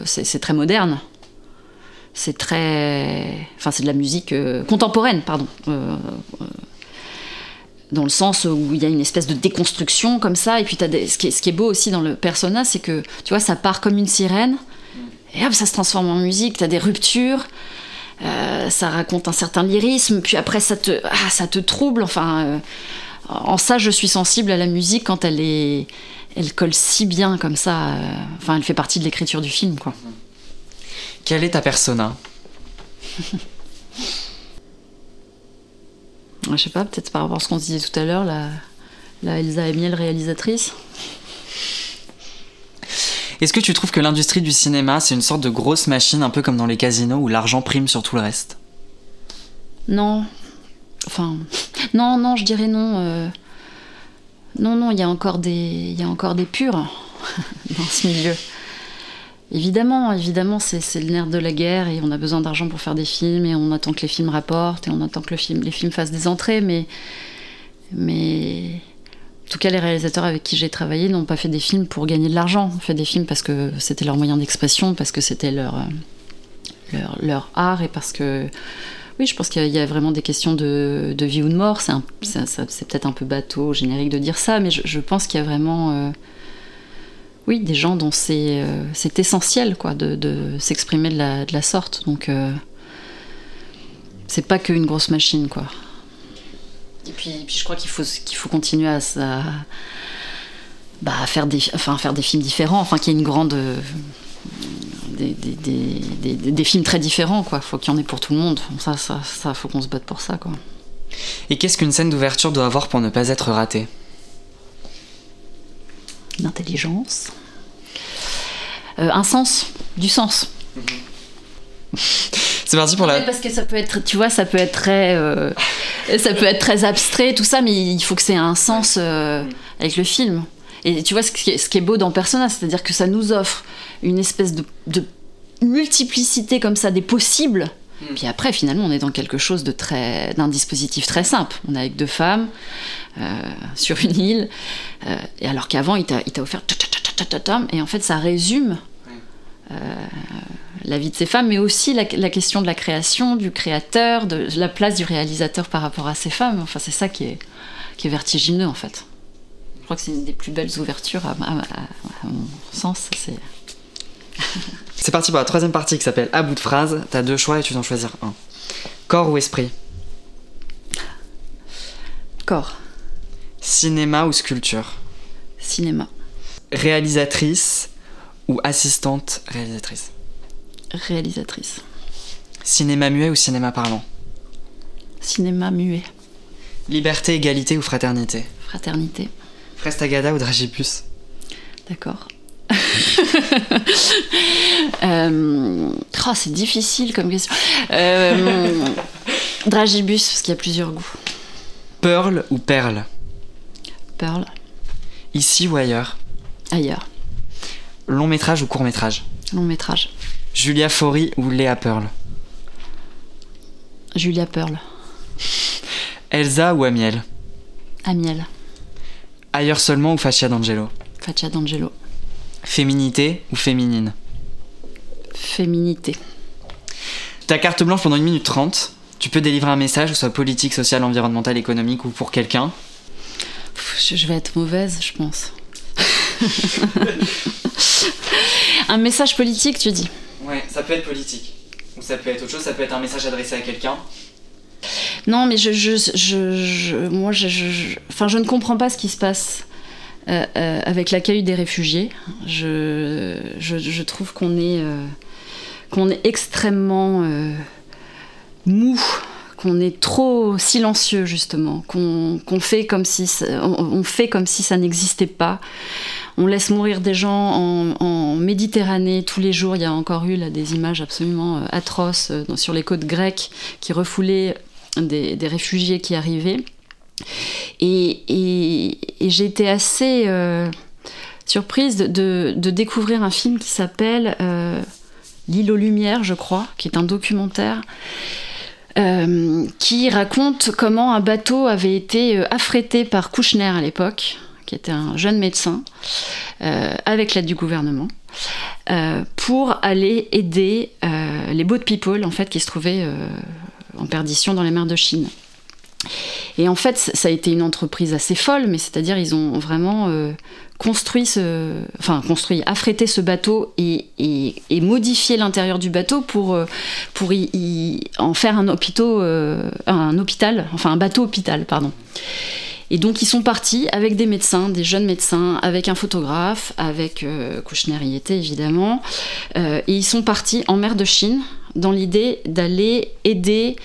c'est très moderne. C'est très. Enfin, c'est de la musique contemporaine, pardon dans le sens où il y a une espèce de déconstruction comme ça. Et puis, as ce, qui est, ce, qui est, beau aussi dans le persona, c'est que, tu vois, ça part comme une sirène, et hop, ça se transforme en musique, tu as des ruptures, euh, ça raconte un certain lyrisme, puis après, ça te, ah, ça te trouble. Enfin, euh, en ça, je suis sensible à la musique quand elle est. Elle colle si bien comme ça. Euh, enfin, elle fait partie de l'écriture du film, quoi. Quelle est ta persona? Je sais pas, peut-être par rapport à ce qu'on se disait tout à l'heure, la, la Elsa Amiel réalisatrice. Est-ce que tu trouves que l'industrie du cinéma, c'est une sorte de grosse machine, un peu comme dans les casinos, où l'argent prime sur tout le reste? Non. Enfin, non, non, je dirais non. Euh. Non, non, il y a encore des, y a encore des purs dans ce milieu. Évidemment, évidemment, c'est le nerf de la guerre et on a besoin d'argent pour faire des films et on attend que les films rapportent et on attend que le film, les films fassent des entrées, mais, mais en tout cas, les réalisateurs avec qui j'ai travaillé n'ont pas fait des films pour gagner de l'argent. On fait des films parce que c'était leur moyen d'expression, parce que c'était leur, leur, leur, art et parce que. Oui, je pense qu'il y, a vraiment des questions de, de vie ou de mort. C'est peut-être un peu bateau, générique de dire ça, mais je, pense qu'il y a vraiment. Euh, oui, des gens dont c'est euh, essentiel quoi, de, s'exprimer de la, de la, sorte. Donc, euh, c'est pas qu'une grosse machine. quoi. Et puis, puis je crois qu'il faut, qu'il faut continuer à, bah, faire, des, enfin, faire des films différents, enfin qu'il y ait une grande. Des, des, des, films très différents, quoi. Faut qu'il y en ait pour tout le monde. Ça, ça, ça faut qu'on se batte pour ça, quoi. Et qu'est-ce qu'une scène d'ouverture doit avoir pour ne pas être ratée? D'intelligence, euh, un sens, du sens. C'est parti pour la. parce que ça peut être, tu vois, ça peut être très, euh, ça peut être très abstrait, tout ça, mais il faut que c'est un sens euh, avec le film. Et tu vois, ce qui est, ce qui est beau dans Persona, c'est-à-dire que ça nous offre une espèce de, de multiplicité comme ça des possibles. Hmm. Puis après, finalement, on est dans quelque chose de très, d'un dispositif très simple. On est avec deux femmes sur une île, et alors qu'avant, il t'a offert et en fait, ça résume euh, la vie de ces femmes, mais aussi la, question de la création, du créateur, de la place du réalisateur par rapport à ces femmes. Enfin, c'est ça qui est, qui est vertigineux, en fait. Je crois que c'est une des plus belles ouvertures, à, mon sens. C'est... c'est parti pour la troisième partie qui s'appelle À bout de phrase. T'as deux choix et tu dois en choisir un. Corps ou esprit? Corps. Cinéma ou sculpture? Cinéma réalisatrice ou assistante réalisatrice Réalisatrice. Cinéma muet ou cinéma parlant Cinéma muet. Liberté, égalité ou fraternité Fraternité. Frestagada ou Dragibus D'accord. euh... oh, c'est difficile comme question. Euh... Dragibus, parce qu'il y a plusieurs goûts. Pearl ou perle Pearl. Ici ou ailleurs ailleurs. Long métrage ou court métrage Long métrage. Julia Faury ou Léa Pearl Julia Pearl. Elsa ou Amiel Amiel. Ailleurs seulement ou Faccia d'Angelo Faccia d'Angelo. Féminité ou féminine Féminité. Ta carte blanche pendant 1 minute 30. Tu peux délivrer un message, que ce soit politique, social, environnemental, économique ou pour quelqu'un. Je, je vais être mauvaise, je pense. un message politique, tu dis Ouais, ça peut être politique. Ou ça peut être autre chose, ça peut être un message adressé à quelqu'un. Non, mais je, je, je, je- moi, je, enfin, je ne comprends pas ce qui se passe euh, euh, avec l'accueil des réfugiés. Je, je, je trouve qu'on est, euh, qu'on est extrêmement euh, mou, qu'on est trop silencieux justement, qu'on fait comme si, on fait comme si ça n'existait pas. On laisse mourir des gens en, Méditerranée tous les jours. Il y a encore eu des images absolument euh, atroces euh, sur les côtes grecques qui refoulaient des, réfugiés qui arrivaient. Et, j'ai été assez euh, surprise de, découvrir un film qui s'appelle L'île aux Lumières, je crois, qui est un documentaire. qui raconte comment un bateau avait été affrété par Kouchner à l'époque, qui était un jeune médecin, euh, avec l'aide du gouvernement, euh, pour aller aider euh, les boat people en fait qui se trouvaient en perdition dans les mers de Chine. Et en fait, ça a été une entreprise assez folle, mais c'est-à-dire ils ont vraiment construit ce, enfin construit, affrété ce bateau et, et- et modifié l'intérieur du bateau pour pour y, en faire un hôpital, un hôpital, enfin un bateau hôpital, pardon. Et donc ils sont partis avec des médecins, des jeunes médecins, avec un photographe, avec euh, Kouchner y était évidemment, euh, et ils sont partis en mer de Chine dans l'idée d'aller aider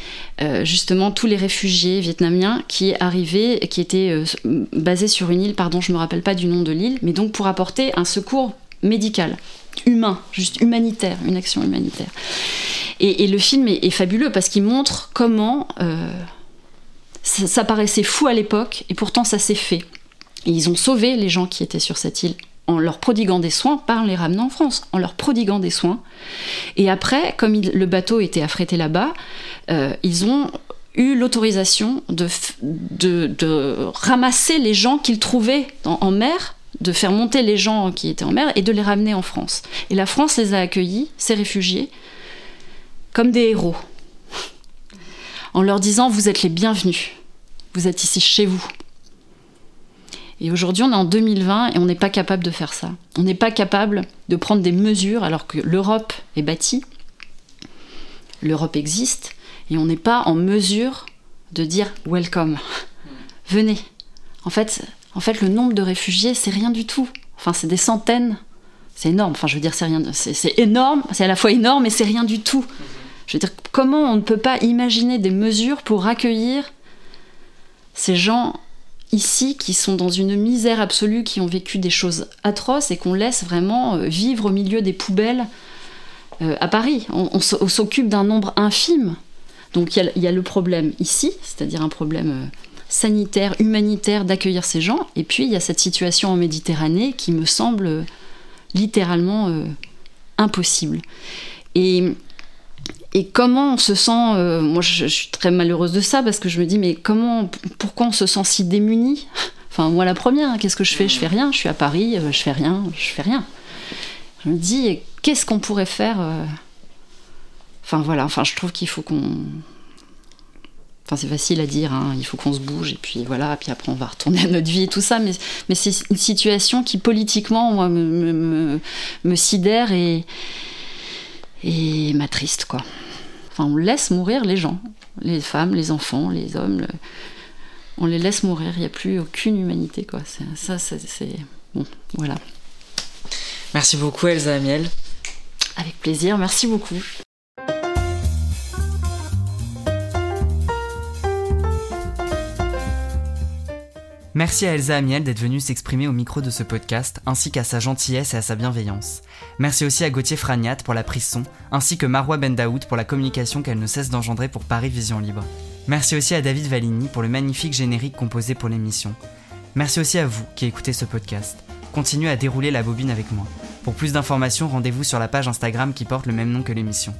euh, justement tous les réfugiés vietnamiens qui arrivaient, qui étaient euh, basés sur une île, pardon, je me rappelle pas du nom de l'île, mais donc pour apporter un secours médical, humain, juste humanitaire, une action humanitaire. Et, le film est, fabuleux parce qu'il montre comment ça, paraissait fou à l'époque et pourtant ça s'est fait. Ils ont sauvé les gens qui étaient sur cette île en leur prodiguant des soins, en les ramenant en France, en leur prodiguant des soins. Et après, comme le bateau était affrété là-bas, euh, ils ont eu l'autorisation de, ramasser les gens qu'ils trouvaient en, en mer, de faire monter les gens qui étaient en mer et de les ramener en France. Et la France les a accueillis, ces réfugiés, comme des héros, en leur disant vous êtes les bienvenus, vous êtes ici chez vous. Et aujourd'hui, on est en 2020 et on n'est pas capable de faire ça. On n'est pas capable de prendre des mesures alors que l'Europe est bâtie, l'Europe existe, et on n'est pas en mesure de dire welcome, venez. En fait, en fait, le nombre de réfugiés, c'est rien du tout. Enfin, c'est des centaines. C'est énorme. Enfin, je veux dire, c'est rien. C'est c'est énorme. C'est à la fois énorme et c'est rien du tout. Je veux dire, comment on ne peut pas imaginer des mesures pour accueillir ces gens ici qui sont dans une misère absolue, qui ont vécu des choses atroces et qu'on laisse vraiment euh, vivre au milieu des poubelles euh, à Paris? On, s'occupe d'un nombre infime. Donc il y a- le problème ici, c'est-à-dire un problème euh, sanitaire, humanitaire d'accueillir ces gens, et puis il y a cette situation en Méditerranée qui me semble littéralement impossible. Et et comment on se sent euh, Moi, je, suis très malheureuse de ça parce que je me dis, mais comment, pourquoi on se sent si démuni Enfin, moi, la première, hein, qu'est-ce que je fais? Je fais rien. Je suis à Paris, euh, je fais rien, je fais rien. Je me dis, qu'est-ce qu'on pourrait faire euh? Enfin, voilà. Enfin, je trouve qu'il faut qu'on. Enfin, c'est facile à dire, hein, il faut qu'on se bouge, et puis voilà, puis après on va retourner à notre vie et tout ça, mais, mais c'est une situation qui politiquement, moi, me, me sidère et, et m'attriste, quoi. Enfin, on laisse mourir les gens, les femmes, les enfants, les hommes, le- on les laisse mourir, il n'y a plus aucune humanité, quoi. Ça, c'est... c'est- Bon, voilà. Merci beaucoup Elsa Amiel. Avec plaisir, merci beaucoup. Merci à Elsa Amiel d'être venue s'exprimer au micro de ce podcast, ainsi qu'à sa gentillesse et à sa bienveillance. Merci aussi à Gauthier Fragnat pour la prise son, ainsi que Marois Bendaoud pour la communication qu'elle ne cesse d'engendrer pour Paris Vision Libre. Merci aussi à David Valigny pour le magnifique générique composé pour l'émission. Merci aussi à vous qui écoutez ce podcast. Continuez à dérouler la bobine avec moi. Pour plus d'informations, rendez-vous sur la page Instagram qui porte le même nom que l'émission.